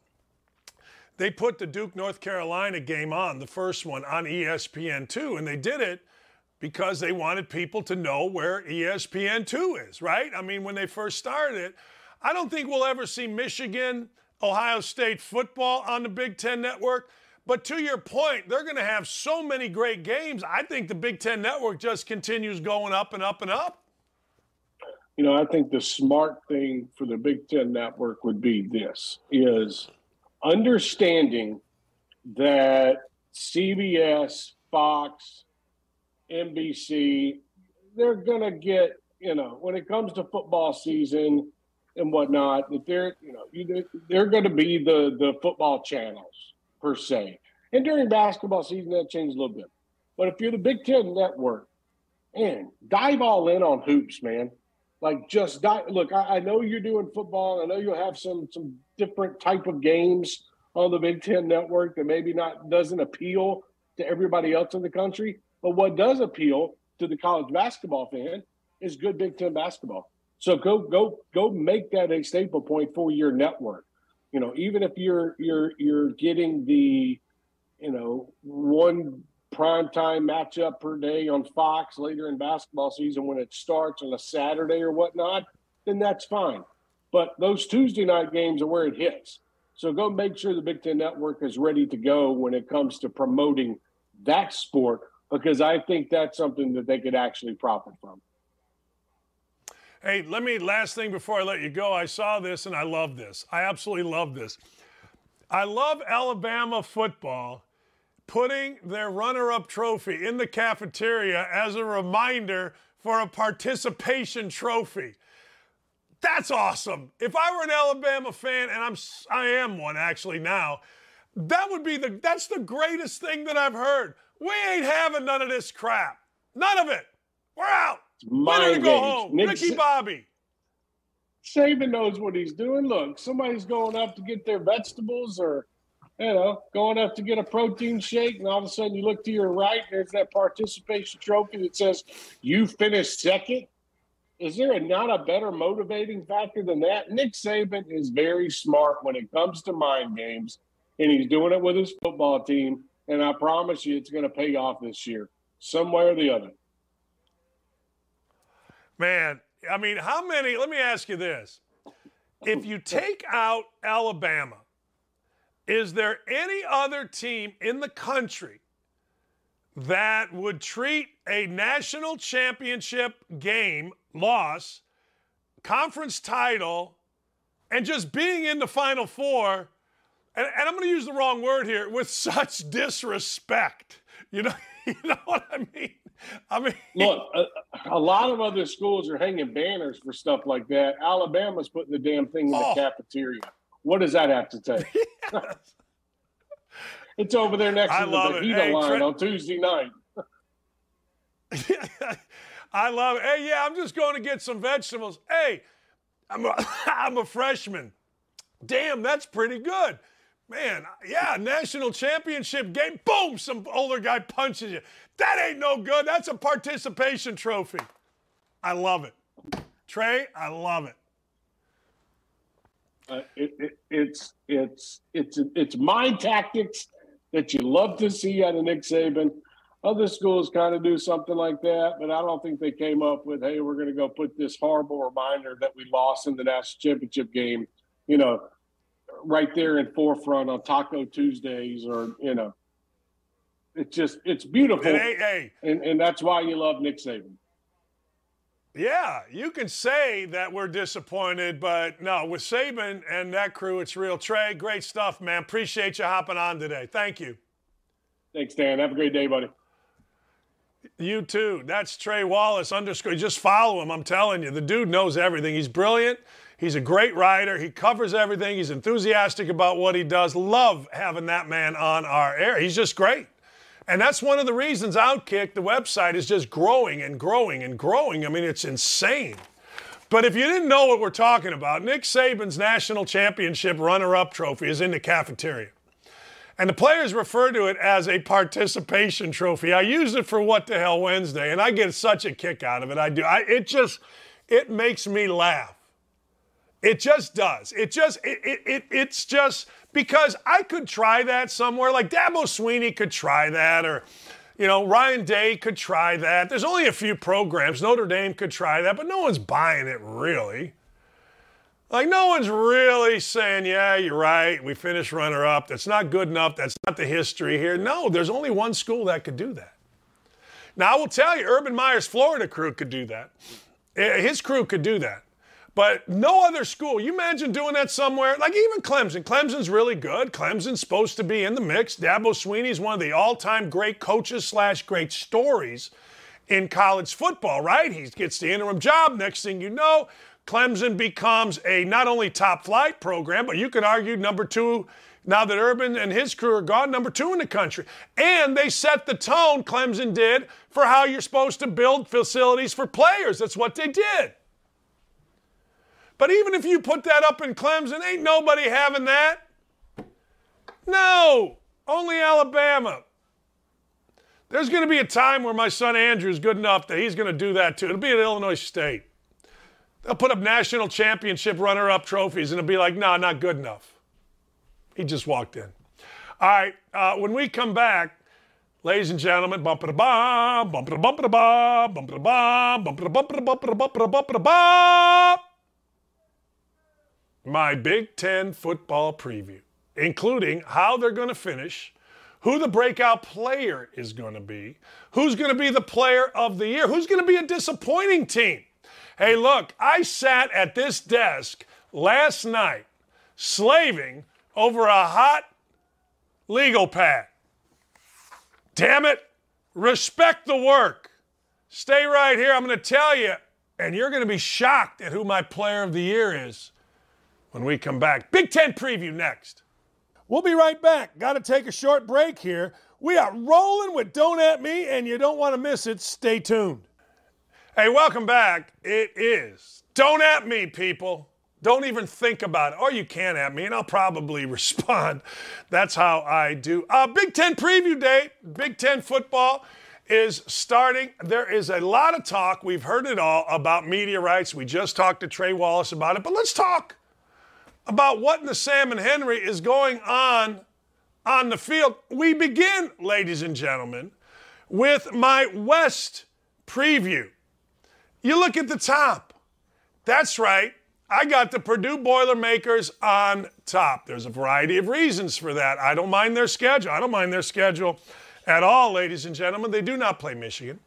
They put the Duke, North Carolina game on, the first one, on ESPN2, and they did it because they wanted people to know where ESPN2 is, right? I mean, when they first started it, I don't think we'll ever see Michigan, Ohio State football on the Big Ten Network. But to your point, they're going to have so many great games. I think the Big Ten Network just continues going up and up and up. You know, I think the smart thing for the Big Ten Network would be this is understanding that CBS, Fox, NBC, they're going to get, you know, when it comes to football season and whatnot, that they're, you know, they're going to be the the football channels per se. And during basketball season, that changed a little bit. But if you're the Big Ten Network, man, dive all in on hoops, man. Like just dive. Look, I, I know you're doing football. I know you'll have some some different type of games on the Big Ten Network that maybe not doesn't appeal to everybody else in the country. But what does appeal to the college basketball fan is good Big Ten basketball. So go go go make that a staple point for your network you know, even if you're you're you're getting the, you know, one prime time matchup per day on Fox later in basketball season when it starts on a Saturday or whatnot, then that's fine. But those Tuesday night games are where it hits. So go make sure the Big Ten Network is ready to go when it comes to promoting that sport because I think that's something that they could actually profit from. Hey, let me, last thing before I let you go. I saw this and I love this. I absolutely love this. I love Alabama football putting their runner up trophy in the cafeteria as a reminder for a participation trophy. That's awesome. If I were an Alabama fan, and I'm I am one actually now, that would be the that's the greatest thing that I've heard. We ain't having none of this crap. None of it. We're out. Mind to go home. Nick Ricky Bobby. Saban knows what he's doing. Look, somebody's going up to get their vegetables or, you know, going up to get a protein shake, and all of a sudden you look to your right, there's that participation trophy that says you finished second. Is there a, not a better motivating factor than that? Nick Saban is very smart when it comes to mind games, and he's doing it with his football team. And I promise you, it's going to pay off this year, some way or the other. Man, I mean, how many? Let me ask you this. If you take out Alabama, is there any other team in the country that would treat a national championship game loss, conference title, and just being in the Final Four, and, and I'm going to use the wrong word here, with <laughs> such disrespect? You know, <laughs> you know what I mean? I mean, look, a, a, lot of other schools are hanging banners for stuff like that. Alabama's putting the damn thing in oh. the cafeteria. What does that have to say? <laughs> It's over there next I to the Fajita hey, line Trent, on Tuesday night. <laughs> I love it. Hey, yeah, I'm just going to get some vegetables. Hey, I'm a, <laughs> I'm a freshman. Damn, that's pretty good. Man, yeah, national championship game. Boom, some older guy punches you. That ain't no good. That's a participation trophy. I love it. Trey, I love it. Uh, it, it, it's it's it's it's mind tactics that you love to see out of Nick Saban. Other schools kind of do something like that, but I don't think they came up with, "Hey, we're going to go put this horrible reminder that we lost in the national championship game." You know, right there in forefront on Taco Tuesdays, or you know, it's just it's beautiful. And, hey, hey. and and that's why you love Nick Saban. Yeah, you can say that we're disappointed, but no, with Saban and that crew, it's real. Trey, great stuff, man. Appreciate you hopping on today. Thank you. Thanks, Dan. Have a great day, buddy. You too. That's Trey Wallace underscore. Just follow him. I'm telling you, the dude knows everything. He's brilliant. He's a great writer. He covers everything. He's enthusiastic about what he does. Love having that man on our air. He's just great. And that's one of the reasons Outkick, the website, is just growing and growing and growing. I mean, it's insane. But if you didn't know what we're talking about, Nick Saban's national championship runner up trophy is in the cafeteria. And the players refer to it as a participation trophy. I use it for What the Hell Wednesday, and I get such a kick out of it. I do. I, it just, it makes me laugh. It just does. It just, it, it, it, it's just because I could try that somewhere. Like Dabo Swinney could try that, or, you know, Ryan Day could try that. There's only a few programs. Notre Dame could try that, but no one's buying it really. Like, no one's really saying, yeah, you're right. We finished runner up. That's not good enough. That's not the history here. No, there's only one school that could do that. Now, I will tell you, Urban Meyer's Florida crew could do that. Eh, his crew could do that. But no other school. You imagine doing that somewhere? Like even Clemson. Clemson's really good. Clemson's supposed to be in the mix. Dabo Swinney's one of the all-time great coaches slash great stories in college football, right? He gets the interim job. Next thing you know, Clemson becomes a not only top flight program, but you could argue number two now that Urban and his crew are gone, number two in the country. And they set the tone, Clemson did, for how you're supposed to build facilities for players. That's what they did. But even if you put that up in Clemson, ain't nobody having that. No, only Alabama. There's going to be a time where my son Andrew is good enough that he's going to do that too. It'll be at Illinois State. They'll put up national championship runner up trophies and it'll be like, no, nah, not good enough. He just walked in. All right, uh, when we come back, ladies and gentlemen, bump it a bomb, bump it a bump it a bomb, bump it a bomb, bump it a bump it a bump it a bump it a bump it a bomb. My Big Ten football preview, including how they're going to finish, who the breakout player is going to be, who's going to be the player of the year, who's going to be a disappointing team. Hey, look, I sat at this desk last night slaving over a hot legal pad. Damn it, respect the work. Stay right here. I'm going to tell you, and you're going to be shocked at who my player of the year is when we come back. Big Ten preview next. We'll be right back. Got to take a short break here. We are rolling with Don't At Me, and you don't want to miss it. Stay tuned. Hey, welcome back. It is Don't At Me, people. Don't even think about it. Or you can at me, and I'll probably <laughs> respond. That's how I do. Uh, Big Ten preview day, Big Ten football is starting. There is a lot of talk. We've heard it all about media rights. We just talked to Trey Wallace about it, but let's talk about what in the Sam and Henry is going on on the field. We begin, ladies and gentlemen, with my West preview. You look at the top. That's right. I got the Purdue Boilermakers on top. There's a variety of reasons for that. I don't mind their schedule. I don't mind their schedule at all, ladies and gentlemen. They do not play Michigan.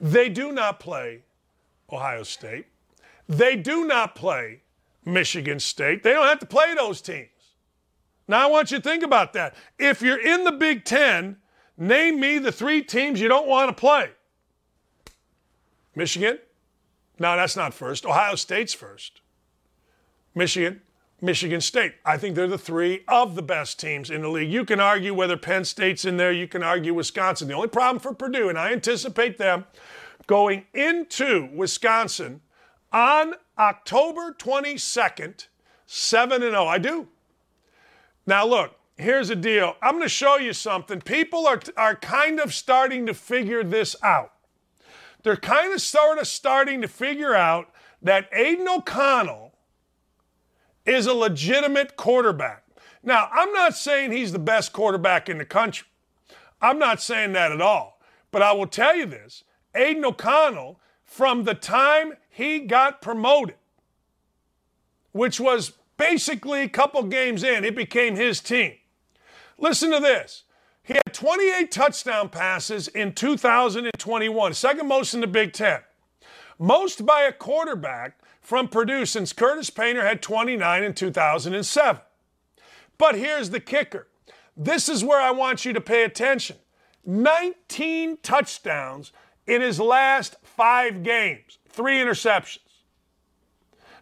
They do not play Ohio State. They do not play Michigan State. They don't have to play those teams. Now, I want you to think about that. If you're in the Big Ten, name me the three teams you don't want to play Michigan, no, that's not first. Ohio State's first. Michigan, Michigan State. I think they're the three of the best teams in the league. You can argue whether Penn State's in there, you can argue Wisconsin. The only problem for Purdue, and I anticipate them going into Wisconsin on October 22nd, 7 and 0. I do. Now, look, here's the deal. I'm going to show you something. People are, are kind of starting to figure this out they're kind of sort of starting to figure out that Aidan O'Connell is a legitimate quarterback. Now, I'm not saying he's the best quarterback in the country. I'm not saying that at all. But I will tell you this Aidan O'Connell, from the time he got promoted, which was basically a couple games in, it became his team. Listen to this. He had 28 touchdown passes in 2021, second most in the Big Ten. most by a quarterback from Purdue since Curtis Painter had 29 in 2007. But here's the kicker this is where I want you to pay attention 19 touchdowns in his last five games, three interceptions.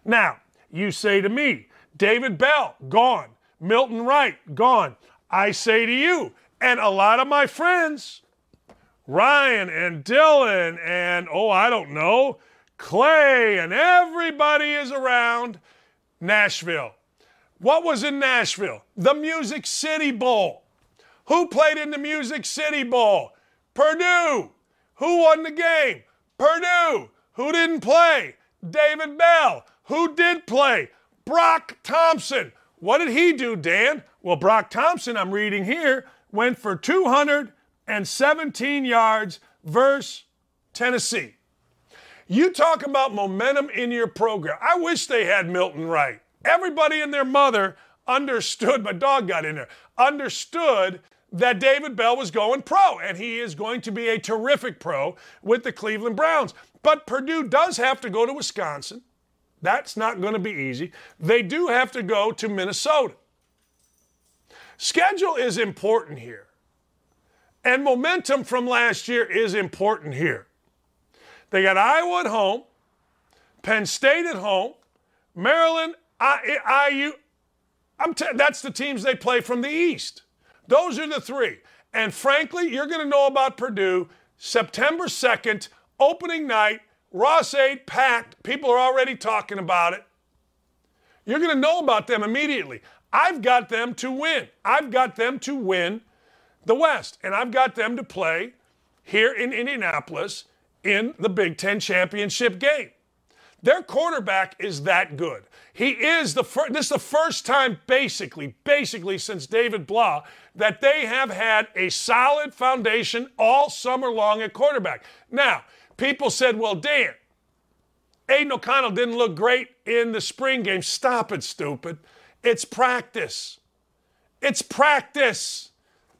Now, you say to me, David Bell, gone. Milton Wright, gone. I say to you, and a lot of my friends, Ryan and Dylan and, oh, I don't know, Clay and everybody is around Nashville. What was in Nashville? The Music City Bowl. Who played in the Music City Bowl? Purdue. Who won the game? Purdue. Who didn't play? David Bell. Who did play? Broc Thompson. What did he do, Dan? Well, Broc Thompson, I'm reading here, went for 217 yards versus Tennessee. You talk about momentum in your program. I wish they had Milton Wright. Everybody and their mother understood, my dog got in there, understood that David Bell was going pro, and he is going to be a terrific pro with the Cleveland Browns. But Purdue does have to go to Wisconsin. That's not going to be easy. They do have to go to Minnesota. Schedule is important here. And momentum from last year is important here. They got Iowa at home, Penn State at home, Maryland, IU. I'm t- that's the teams they play from the East. Those are the three. And frankly, you're going to know about Purdue September 2nd, opening night, Ross-Ade packed. People are already talking about it. You're going to know about them immediately. I've got them to win. I've got them to win the West, and I've got them to play here in Indianapolis in the Big Ten championship game. Their quarterback is that good. He is the first, this is the first time basically, basically since David Blough that they have had a solid foundation all summer long at quarterback. Now, people said, well, Dan, Aidan O'Connell didn't look great in the spring game. Stop it, stupid. It's practice. It's practice.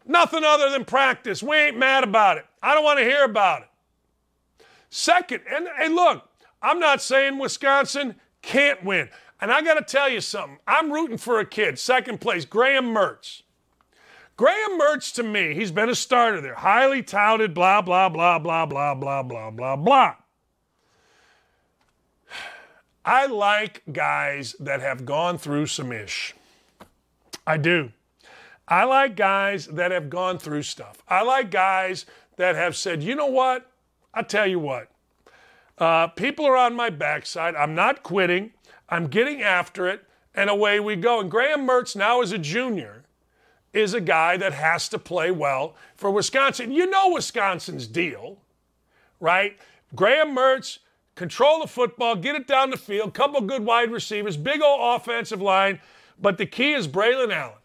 Nothing other than practice. We ain't mad about it. I don't want to hear about it. Second, and hey, look, I'm not saying Wisconsin can't win. And I got to tell you something. I'm rooting for a kid, second place, Graham Mertz. Graham Mertz, to me, he's been a starter there, highly touted, blah, blah, blah, blah, blah, blah, blah, blah, blah. I like guys that have gone through some ish. I do. I like guys that have gone through stuff. I like guys that have said, you know what? I tell you what. Uh, people are on my backside. I'm not quitting. I'm getting after it, and away we go. And Graham Mertz, now as a junior, is a guy that has to play well for Wisconsin. You know Wisconsin's deal, right? Graham Mertz, control the football, get it down the field, couple good wide receivers, big old offensive line. But the key is Braylon Allen.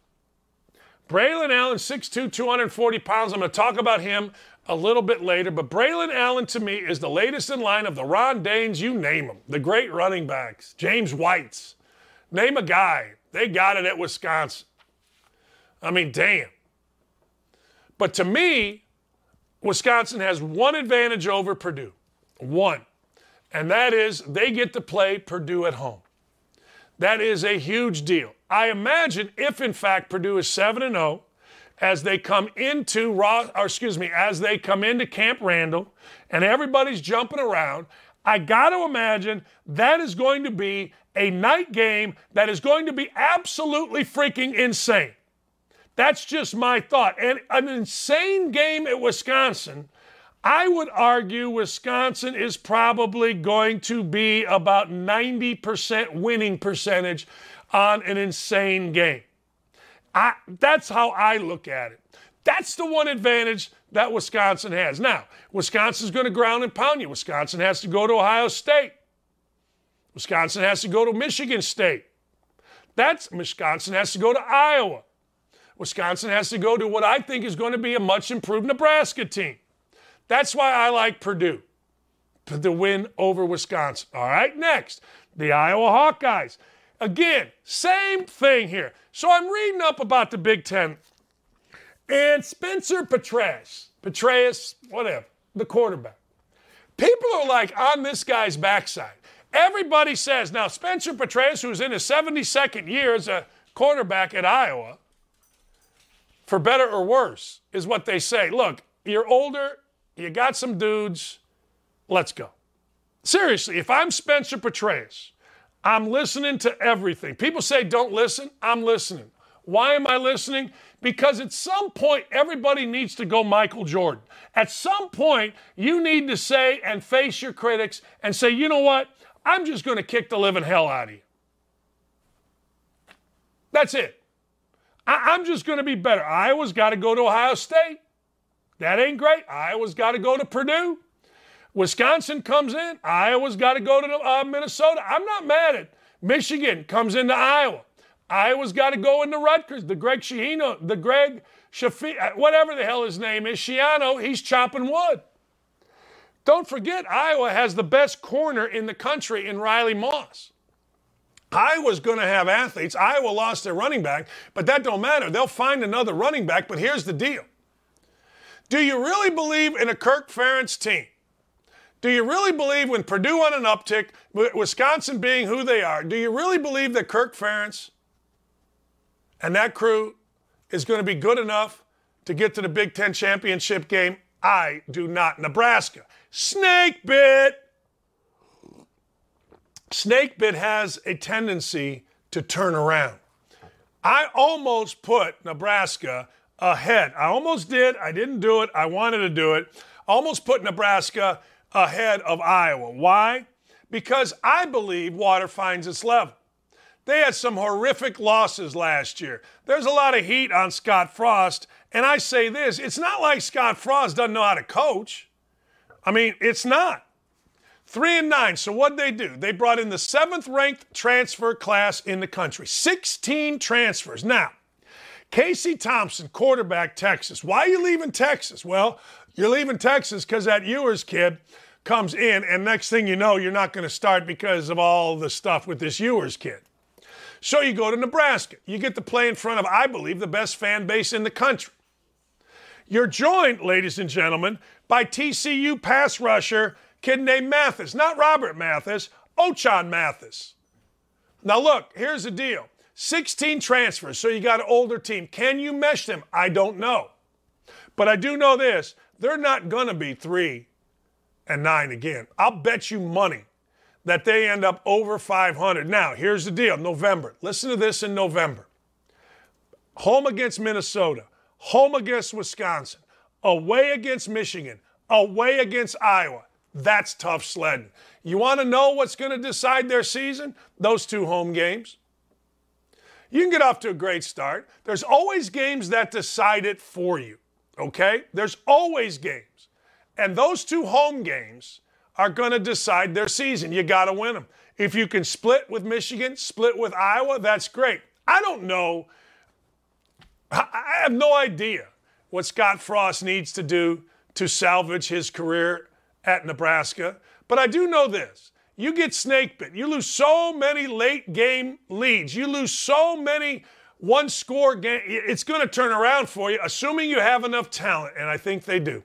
Braylon Allen, 6'2, 240 pounds. I'm going to talk about him a little bit later. But Braylon Allen, to me, is the latest in line of the Ron Daynes, you name them, the great running backs, James Whites. Name a guy. They got it at Wisconsin. I mean, damn. But to me, Wisconsin has one advantage over Purdue. One. And that is they get to play Purdue at home. That is a huge deal. I imagine if in fact Purdue is 7 and 0 as they come into raw or excuse me, as they come into Camp Randall and everybody's jumping around, I got to imagine that is going to be a night game that is going to be absolutely freaking insane. That's just my thought. And an insane game at Wisconsin, I would argue Wisconsin is probably going to be about 90% winning percentage on an insane game. I, that's how I look at it. That's the one advantage that Wisconsin has. Now, Wisconsin's going to ground and pound you. Wisconsin has to go to Ohio State. Wisconsin has to go to Michigan State. That's Wisconsin has to go to Iowa. Wisconsin has to go to what I think is going to be a much improved Nebraska team. That's why I like Purdue to win over Wisconsin. All right, next, the Iowa Hawkeyes. Again, same thing here. So I'm reading up about the Big Ten, and Spencer Petras, Petras, whatever, the quarterback, People are like on this guy's backside. Everybody says now Spencer Petras, who's in his 72nd year as a quarterback at Iowa, for better or worse, is what they say. Look, you're older, you got some dudes, let's go. Seriously, if I'm Spencer Petras, I'm listening to everything. People say don't listen, I'm listening. Why am I listening? Because at some point, everybody needs to go Michael Jordan. At some point, you need to say and face your critics and say, you know what? I'm just going to kick the living hell out of you. That's it. I- am just going to be better. Iowa's got to go to Ohio State. That ain't great. Iowa's got to go to Purdue. Wisconsin comes in. Iowa's got to go to uh, Minnesota. I'm not mad at Michigan comes into Iowa. Iowa's got to go into Rutgers. The Greg Shihino, the Greg Shafi, uh, whatever the hell his name is, Schiano, he's chopping wood. Don't forget, Iowa has the best corner in the country in Riley Moss. Iowa's going to have athletes. Iowa lost their running back, but that don't matter. They'll find another running back, but here's the deal. Do you really believe in a Kirk Ferentz team? Do you really believe when Purdue on an uptick, Wisconsin being who they are, do you really believe that Kirk Ferentz and that crew is going to be good enough to get to the Big Ten championship game? I do not. Nebraska, snake bit. Snake bit has a tendency to turn around. I almost put Nebraska ahead. I almost did. I didn't do it. I wanted to do it. Almost put Nebraska ahead of Iowa. Why? Because I believe water finds its level. They had some horrific losses last year. There's a lot of heat on Scott Frost. And I say this it's not like Scott Frost doesn't know how to coach. I mean, it's not. Three and nine. So what'd they do? They brought in the seventh ranked transfer class in the country. 16 transfers. Now, Casey Thompson, quarterback, Texas. Why are you leaving Texas? Well, you're leaving Texas because that Ewers kid comes in, and next thing you know, you're not going to start because of all the stuff with this Ewers kid. So you go to Nebraska. You get to play in front of, I believe, the best fan base in the country. You're joined, ladies and gentlemen, by TCU pass rusher, kid named Mathis. Not Robert Mathis, Ochaun Mathis. Now, look, here's the deal 16 transfers, so you got an older team. Can you mesh them? I don't know. But I do know this they're not going to be three and nine again. I'll bet you money that they end up over 500. Now, here's the deal November. Listen to this in November. Home against Minnesota, home against Wisconsin, away against Michigan, away against Iowa. That's tough sledding. You want to know what's going to decide their season? Those two home games. You can get off to a great start. There's always games that decide it for you, okay? There's always games. And those two home games are going to decide their season. You got to win them. If you can split with Michigan, split with Iowa, that's great. I don't know. I have no idea what Scott Frost needs to do to salvage his career at Nebraska, but I do know this. You get snake bit. You lose so many late game leads. You lose so many one score game. It's going to turn around for you, assuming you have enough talent, and I think they do.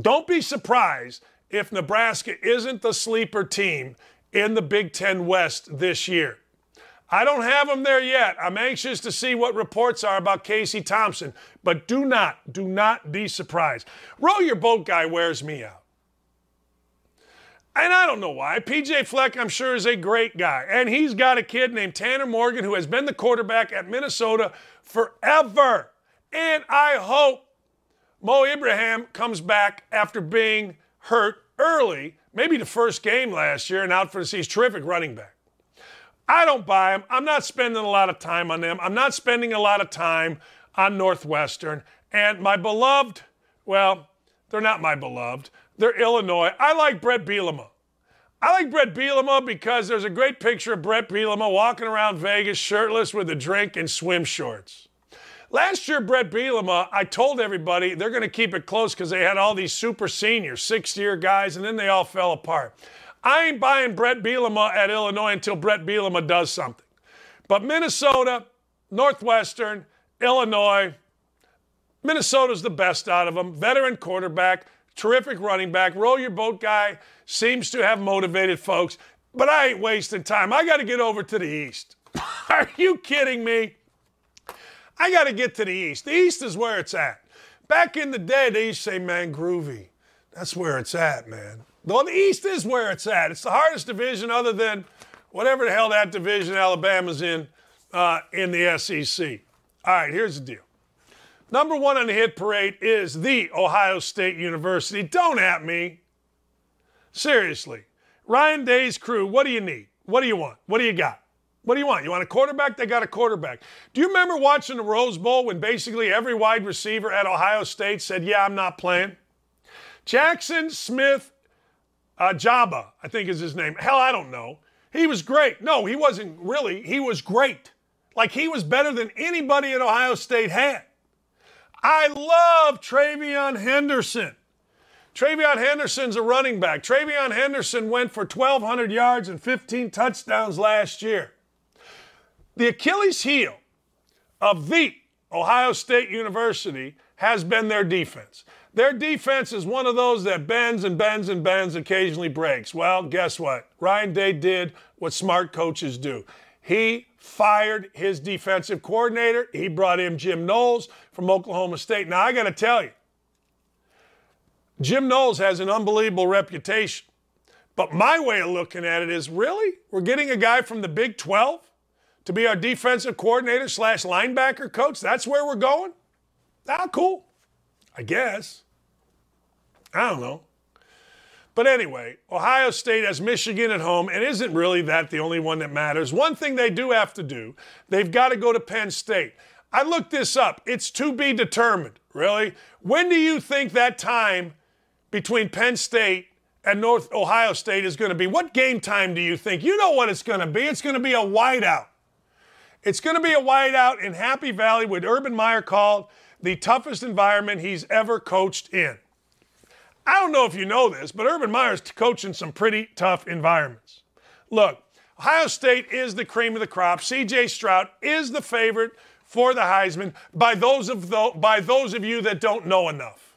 Don't be surprised if Nebraska isn't the sleeper team in the Big Ten West this year. I don't have them there yet. I'm anxious to see what reports are about Casey Thompson, but do not, do not be surprised. Row your boat guy wears me out. And I don't know why. PJ Fleck, I'm sure, is a great guy. And he's got a kid named Tanner Morgan who has been the quarterback at Minnesota forever. And I hope Mo Ibrahim comes back after being hurt early, maybe the first game last year, and out for the season. Terrific running back. I don't buy him. I'm not spending a lot of time on them. I'm not spending a lot of time on Northwestern. And my beloved, well, they're not my beloved. They're Illinois. I like Brett Bielema. I like Brett Bielema because there's a great picture of Brett Bielema walking around Vegas shirtless with a drink and swim shorts. Last year, Brett Bielema, I told everybody they're going to keep it close because they had all these super seniors, six year guys, and then they all fell apart. I ain't buying Brett Bielema at Illinois until Brett Bielema does something. But Minnesota, Northwestern, Illinois, Minnesota's the best out of them. Veteran quarterback, terrific running back. Roll your boat guy seems to have motivated folks, but I ain't wasting time. I got to get over to the East. <laughs> Are you kidding me? I got to get to the East. The East is where it's at. Back in the day, they used to say, man, groovy. That's where it's at, man. Well, the East is where it's at. It's the hardest division other than whatever the hell that division Alabama's in uh, in the SEC. All right, here's the deal. Number one on the hit parade is the Ohio State University. Don't at me. Seriously. Ryan Day's crew, what do you need? What do you want? What do you got? What do you want? You want a quarterback? They got a quarterback. Do you remember watching the Rose Bowl when basically every wide receiver at Ohio State said, Yeah, I'm not playing? Jackson Smith uh, Jabba, I think is his name. Hell, I don't know. He was great. No, he wasn't really. He was great. Like he was better than anybody at Ohio State had. I love TreVeyon Henderson. TreVeyon Henderson's a running back. TreVeyon Henderson went for 1,200 yards and 15 touchdowns last year. The Achilles heel of the Ohio State University has been their defense. Their defense is one of those that bends and bends and bends, occasionally breaks. Well, guess what? Ryan Day did what smart coaches do. He fired his defensive coordinator. He brought in Jim Knowles from Oklahoma State. Now, I got to tell you, Jim Knowles has an unbelievable reputation. But my way of looking at it is really? We're getting a guy from the Big 12 to be our defensive coordinator slash linebacker coach? That's where we're going? Ah, cool. I guess. I don't know. But anyway, Ohio State has Michigan at home, and isn't really that the only one that matters. One thing they do have to do, they've got to go to Penn State. I looked this up. It's to be determined. Really? When do you think that time between Penn State and North Ohio State is going to be? What game time do you think? You know what it's going to be. It's going to be a whiteout. It's going to be a whiteout in Happy Valley, what Urban Meyer called the toughest environment he's ever coached in. I don't know if you know this, but Urban Meyer's coaching some pretty tough environments. Look, Ohio State is the cream of the crop. CJ Stroud is the favorite for the Heisman by those of the, by those of you that don't know enough.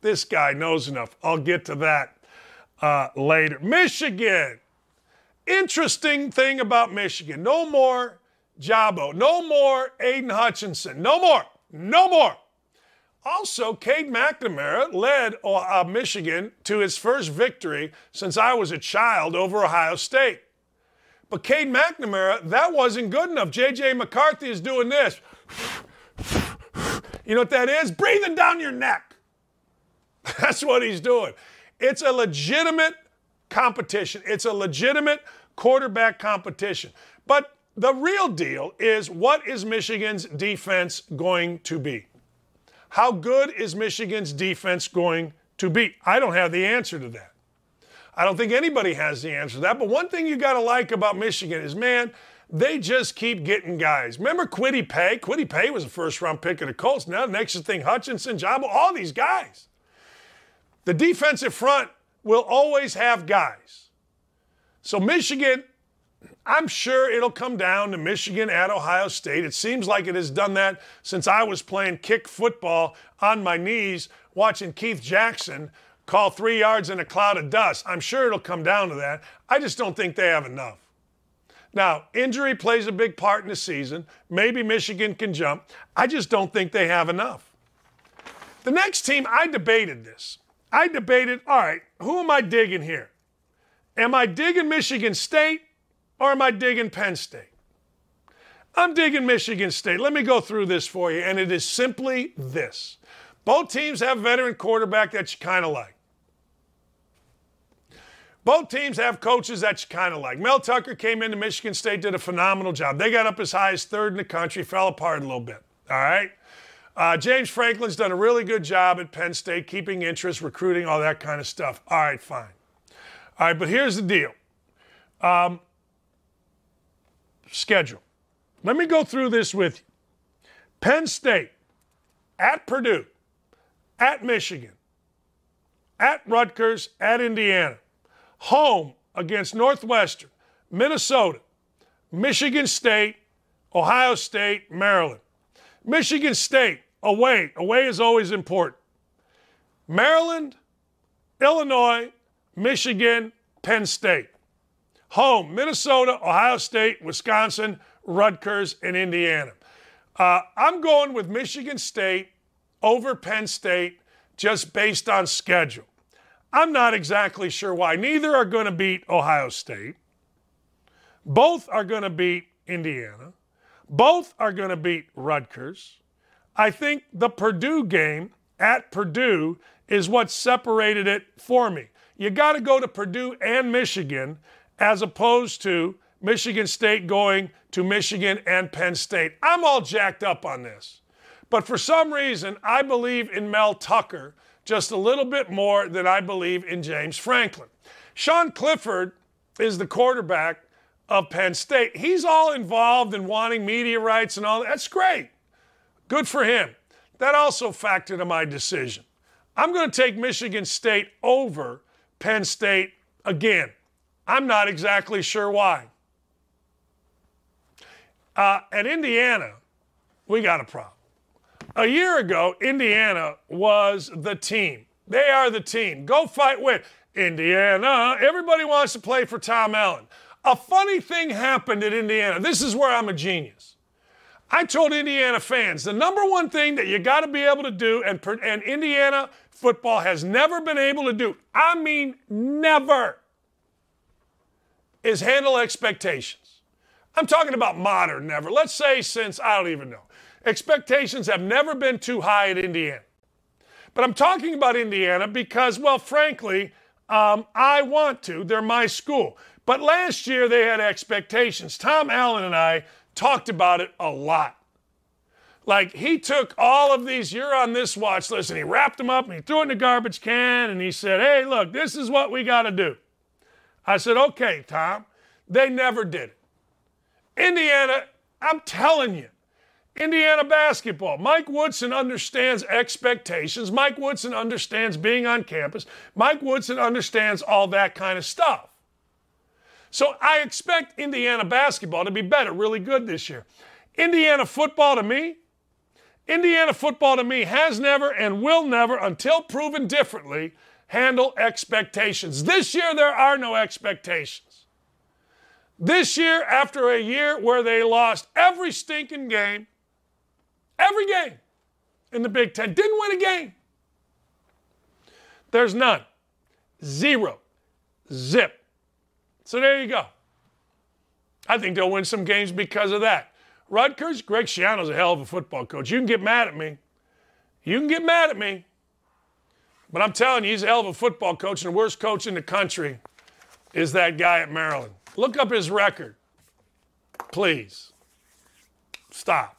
This guy knows enough. I'll get to that uh, later. Michigan. Interesting thing about Michigan. No more Jabo. No more Aidan Hutchinson. No more. No more. Also, Cade McNamara led uh, Michigan to his first victory since I was a child over Ohio State. But Cade McNamara, that wasn't good enough. J.J. McCarthy is doing this. You know what that is? Breathing down your neck. <laughs> That's what he's doing. It's a legitimate competition, it's a legitimate quarterback competition. But the real deal is what is Michigan's defense going to be? How good is Michigan's defense going to be? I don't have the answer to that. I don't think anybody has the answer to that. But one thing you got to like about Michigan is, man, they just keep getting guys. Remember Kwity Paye? Kwity Paye was a first round pick of the Colts. Now, the next thing, Hutchinson, Jabo, all these guys. The defensive front will always have guys. So, Michigan, I'm sure it'll come down to Michigan at Ohio State. It seems like it has done that since I was playing kick football on my knees watching Keith Jackson call three yards in a cloud of dust. I'm sure it'll come down to that. I just don't think they have enough. Now, injury plays a big part in the season. Maybe Michigan can jump. I just don't think they have enough. The next team, I debated this. I debated, all right, who am I digging here? Am I digging Michigan State or am I digging Penn State? I'm digging Michigan State. Let me go through this for you, and it is simply this. Both teams have veteran quarterback that you kind of like. Both teams have coaches that you kind of like. Mel Tucker came into Michigan State, did a phenomenal job. They got up as high as third in the country, fell apart a little bit. All right. Uh, James Franklin's done a really good job at Penn State, keeping interest, recruiting, all that kind of stuff. All right, fine. All right, but here's the deal. Um, schedule. Let me go through this with you. Penn State, at Purdue, at Michigan, at Rutgers, at Indiana, home against Northwestern, Minnesota, Michigan State, Ohio State, Maryland. Michigan State, away. Away is always important. Maryland, Illinois, Michigan, Penn State. Home, Minnesota, Ohio State, Wisconsin, Rutgers, and Indiana. Uh, I'm going with Michigan State over Penn State just based on schedule. I'm not exactly sure why. Neither are going to beat Ohio State. Both are going to beat Indiana. Both are going to beat Rutgers. I think the Purdue game at Purdue is what separated it for me. You got to go to Purdue and Michigan as opposed to Michigan State going to Michigan and Penn State. I'm all jacked up on this. But for some reason, I believe in Mel Tucker just a little bit more than I believe in James Franklin. Sean Clifford is the quarterback of Penn State. He's all involved in wanting media rights and all that. That's great. Good for him. That also factored into my decision. I'm going to take Michigan State over Penn State again. I'm not exactly sure why. Uh, at Indiana, we got a problem. A year ago, Indiana was the team. They are the team. Go fight, win. Indiana. Everybody wants to play for Tom Allen. A funny thing happened at Indiana. This is where I'm a genius. I told Indiana fans the number one thing that you got to be able to do, and, and Indiana football has never been able to do, I mean, never, is handle expectations. I'm talking about modern never. Let's say since, I don't even know. Expectations have never been too high at Indiana. But I'm talking about Indiana because, well, frankly, um, I want to. They're my school. But last year they had expectations. Tom Allen and I talked about it a lot. Like he took all of these, you're on this watch list, and he wrapped them up and he threw it in the garbage can and he said, Hey, look, this is what we got to do. I said, Okay, Tom. They never did it. Indiana, I'm telling you, Indiana basketball. Mike Woodson understands expectations. Mike Woodson understands being on campus. Mike Woodson understands all that kind of stuff. So I expect Indiana basketball to be better, really good this year. Indiana football to me, Indiana football to me has never and will never, until proven differently, handle expectations. This year, there are no expectations. This year, after a year where they lost every stinking game, every game in the Big Ten, didn't win a game, there's none. Zero. Zip. So there you go. I think they'll win some games because of that. Rutgers, Greg Schiano's a hell of a football coach. You can get mad at me. You can get mad at me. But I'm telling you, he's a hell of a football coach, and the worst coach in the country is that guy at Maryland. Look up his record. Please. Stop.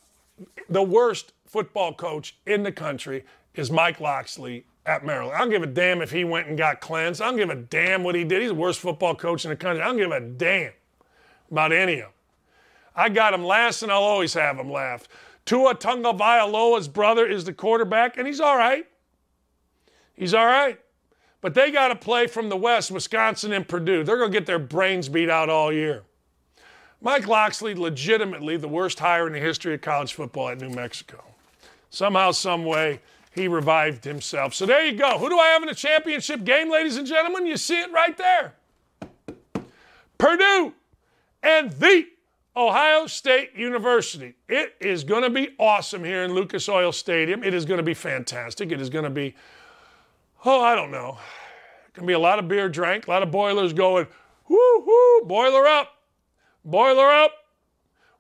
The worst football coach in the country is Mike Locksley at Maryland. I don't give a damn if he went and got cleansed. I don't give a damn what he did. He's the worst football coach in the country. I don't give a damn about any of them. I got him last, and I'll always have him last. Tua Tagovailoa's brother is the quarterback, and he's all right. He's all right. But they got to play from the West, Wisconsin and Purdue. They're going to get their brains beat out all year. Mike Locksley, legitimately the worst hire in the history of college football at New Mexico. Somehow, some way, he revived himself. So there you go. Who do I have in the championship game, ladies and gentlemen? You see it right there. Purdue and the Ohio State University. It is going to be awesome here in Lucas Oil Stadium. It is going to be fantastic. It is going to be, oh, I don't know. To be a lot of beer drank, a lot of boilers going, whoo, whoo, boiler up, boiler up,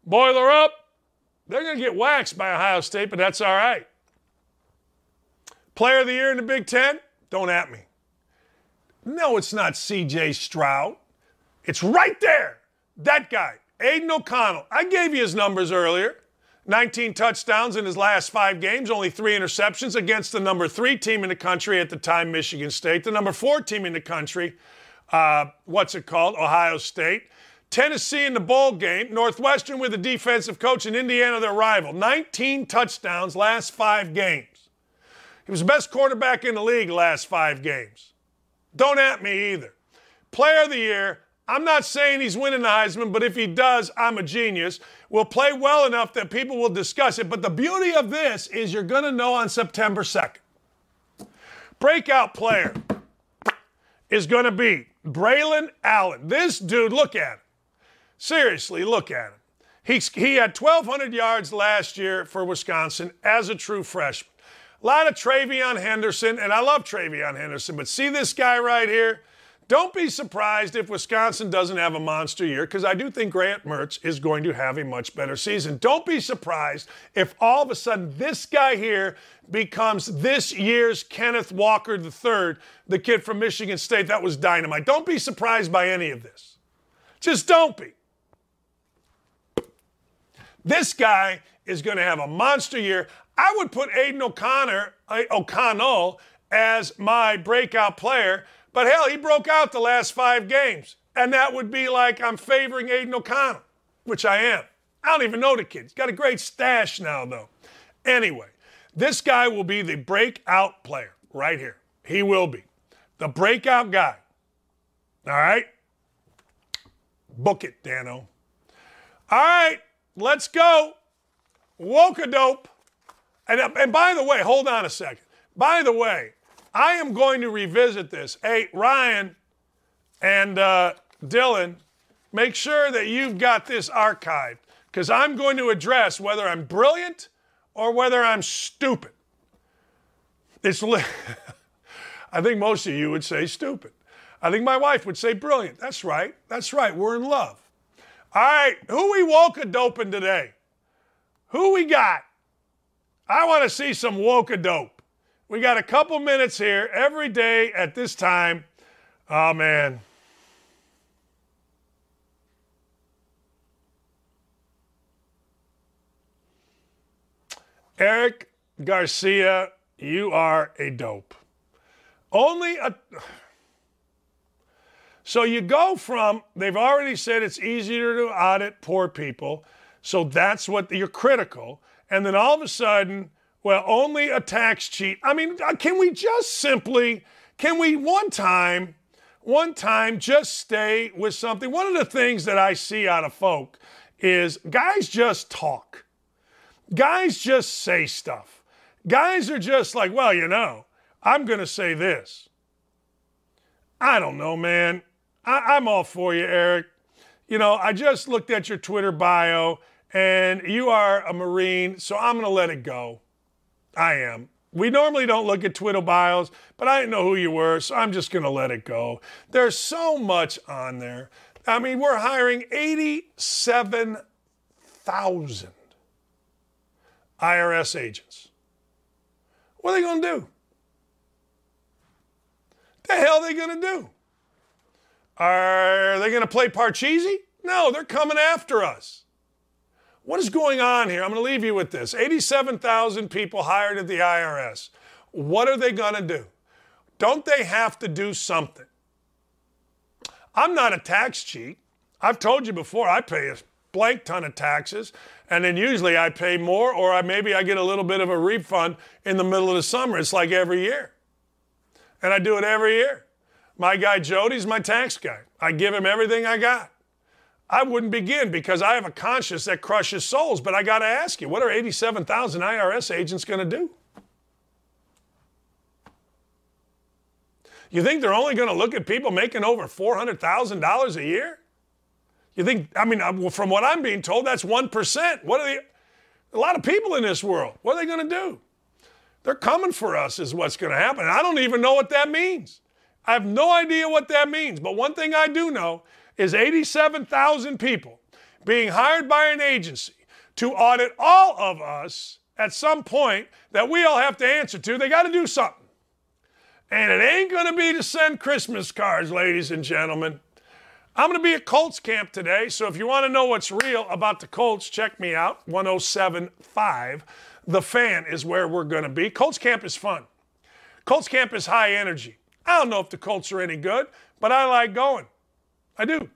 boiler up. They're to get waxed by Ohio State, but that's all right. Player of the year in the Big Ten? Don't at me. No, it's not CJ Stroud. It's right there. That guy, Aidan O'Connell. I gave you his numbers earlier. 19 touchdowns in his last five games, only three interceptions against the number three team in the country at the time, Michigan State. The number four team in the country, uh, what's it called? Ohio State. Tennessee in the bowl game. Northwestern with a defensive coach, and Indiana their rival. 19 touchdowns last five games. He was the best quarterback in the league last five games. Don't at me either. Player of the year, I'm not saying he's winning the Heisman, but if he does, I'm a genius. Will play well enough that people will discuss it. But the beauty of this is you're going to know on September 2nd. Breakout player. is going to be Braylon Allen. This dude, look at him. Seriously, look at him. He, he had 1,200 yards last year for Wisconsin as a true freshman. A lot of TreVeyon Henderson, and I love TreVeyon Henderson, but see this guy right here? Don't be surprised if Wisconsin doesn't have a monster year because I do think Graham Mertz is going to have a much better season. Don't be surprised if all of a sudden this guy here becomes this year's Kenneth Walker III, the kid from Michigan State that was dynamite. Don't be surprised by any of this. Just don't be. This guy is going to have a monster year. I would put Aidan O'Connor, O'Connell as my breakout player, but hell, he broke out the last five games. And that would be like I'm favoring Aidan O'Connell, which I am. I don't even know the kid. He's got a great stash now, though. Anyway, this guy will be the breakout player right here. He will be the breakout guy. All right? Book it, Dano. All right, let's go. Wokadope. And, and by the way, hold on a second. By the way, I am going to revisit this. Hey, Ryan and uh, Dylan, make sure that you've got this archived because I'm going to address whether I'm brilliant or whether I'm stupid. It's li- <laughs> I think most of you would say stupid. I think my wife would say brilliant. That's right. That's right. We're in love. All right, who we woke doping today? Who we got? I want to see some woke dope. We got a couple minutes here every day at this time. Oh man. Eric Garcia, you are a dope. Only a. So you go from, they've already said it's easier to audit poor people. So that's what you're critical. And then all of a sudden, well, only a tax cheat. I mean, uh, can we just simply, can we one time, one time just stay with something? One of the things that I see out of folk is guys just talk. Guys just say stuff. Guys are just like, well, you know, I'm going to say this. I don't know, man. I- I'm all for you, Eric. You know, I just looked at your Twitter bio and you are a Marine, so I'm going to let it go. I am. We normally don't look at Twitter bios, but I didn't know who you were, so I'm just going to let it go. There's so much on there. I mean, we're hiring 87,000 IRS agents. What are they going to do? The hell are they going to do? Are they going to play Parcheesi? No, they're coming after us. What is going on here? I'm going to leave you with this 87,000 people hired at the IRS. What are they going to do? Don't they have to do something? I'm not a tax cheat. I've told you before, I pay a blank ton of taxes, and then usually I pay more, or I, maybe I get a little bit of a refund in the middle of the summer. It's like every year. And I do it every year. My guy Jody's my tax guy. I give him everything I got. I wouldn't begin because I have a conscience that crushes souls. But I got to ask you, what are 87,000 IRS agents going to do? You think they're only going to look at people making over $400,000 a year? You think, I mean, uh, from what I'm being told, that's 1%. What are they, a lot of people in this world, what are they going to do? They're coming for us, is what's going to happen. I don't even know what that means. I have no idea what that means. But one thing I do know is 87,000 people being hired by an agency to audit all of us at some point that we all have to answer to. They got to do something. And it ain't going to be to send Christmas cards, ladies and gentlemen. I'm going to be at Colts camp today, so if you want to know what's real about the Colts, check me out. 1075. The fan is where we're going to be. Colts camp is fun. Colts camp is high energy. I don't know if the Colts are any good, but I like going. I do.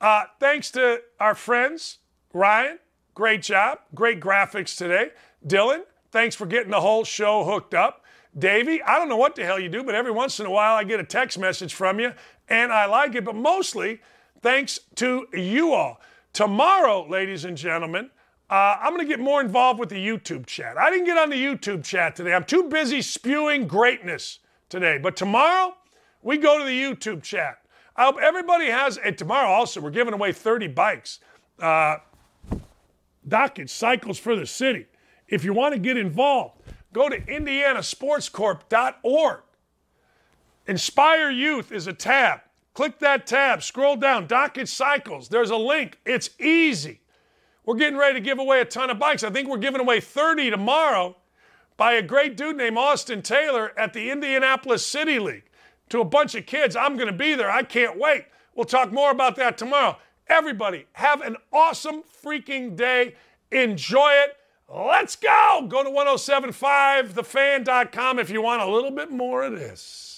Uh, thanks to our friends, Ryan, great job. Great graphics today. Dylan, thanks for getting the whole show hooked up. Davey, I don't know what the hell you do, but every once in a while I get a text message from you and I like it. But mostly thanks to you all. Tomorrow, ladies and gentlemen, uh, I'm going to get more involved with the YouTube chat. I didn't get on the YouTube chat today. I'm too busy spewing greatness today. But tomorrow, we go to the YouTube chat. Everybody has, and tomorrow also, we're giving away 30 bikes. Uh, Dakich Cycles for the City. If you want to get involved, go to indianasportscorp.org. Inspire Youth is a tab. Click that tab, scroll down, Dakich Cycles. There's a link. It's easy. We're getting ready to give away a ton of bikes. I think we're giving away 30 tomorrow by a great dude named Austin Taylor at the Indianapolis City League to a bunch of kids. I'm going to be there. I can't wait. We'll talk more about that tomorrow. Everybody, have an awesome freaking day. Enjoy it. Let's go. Go to 1075thefan.com if you want a little bit more of this.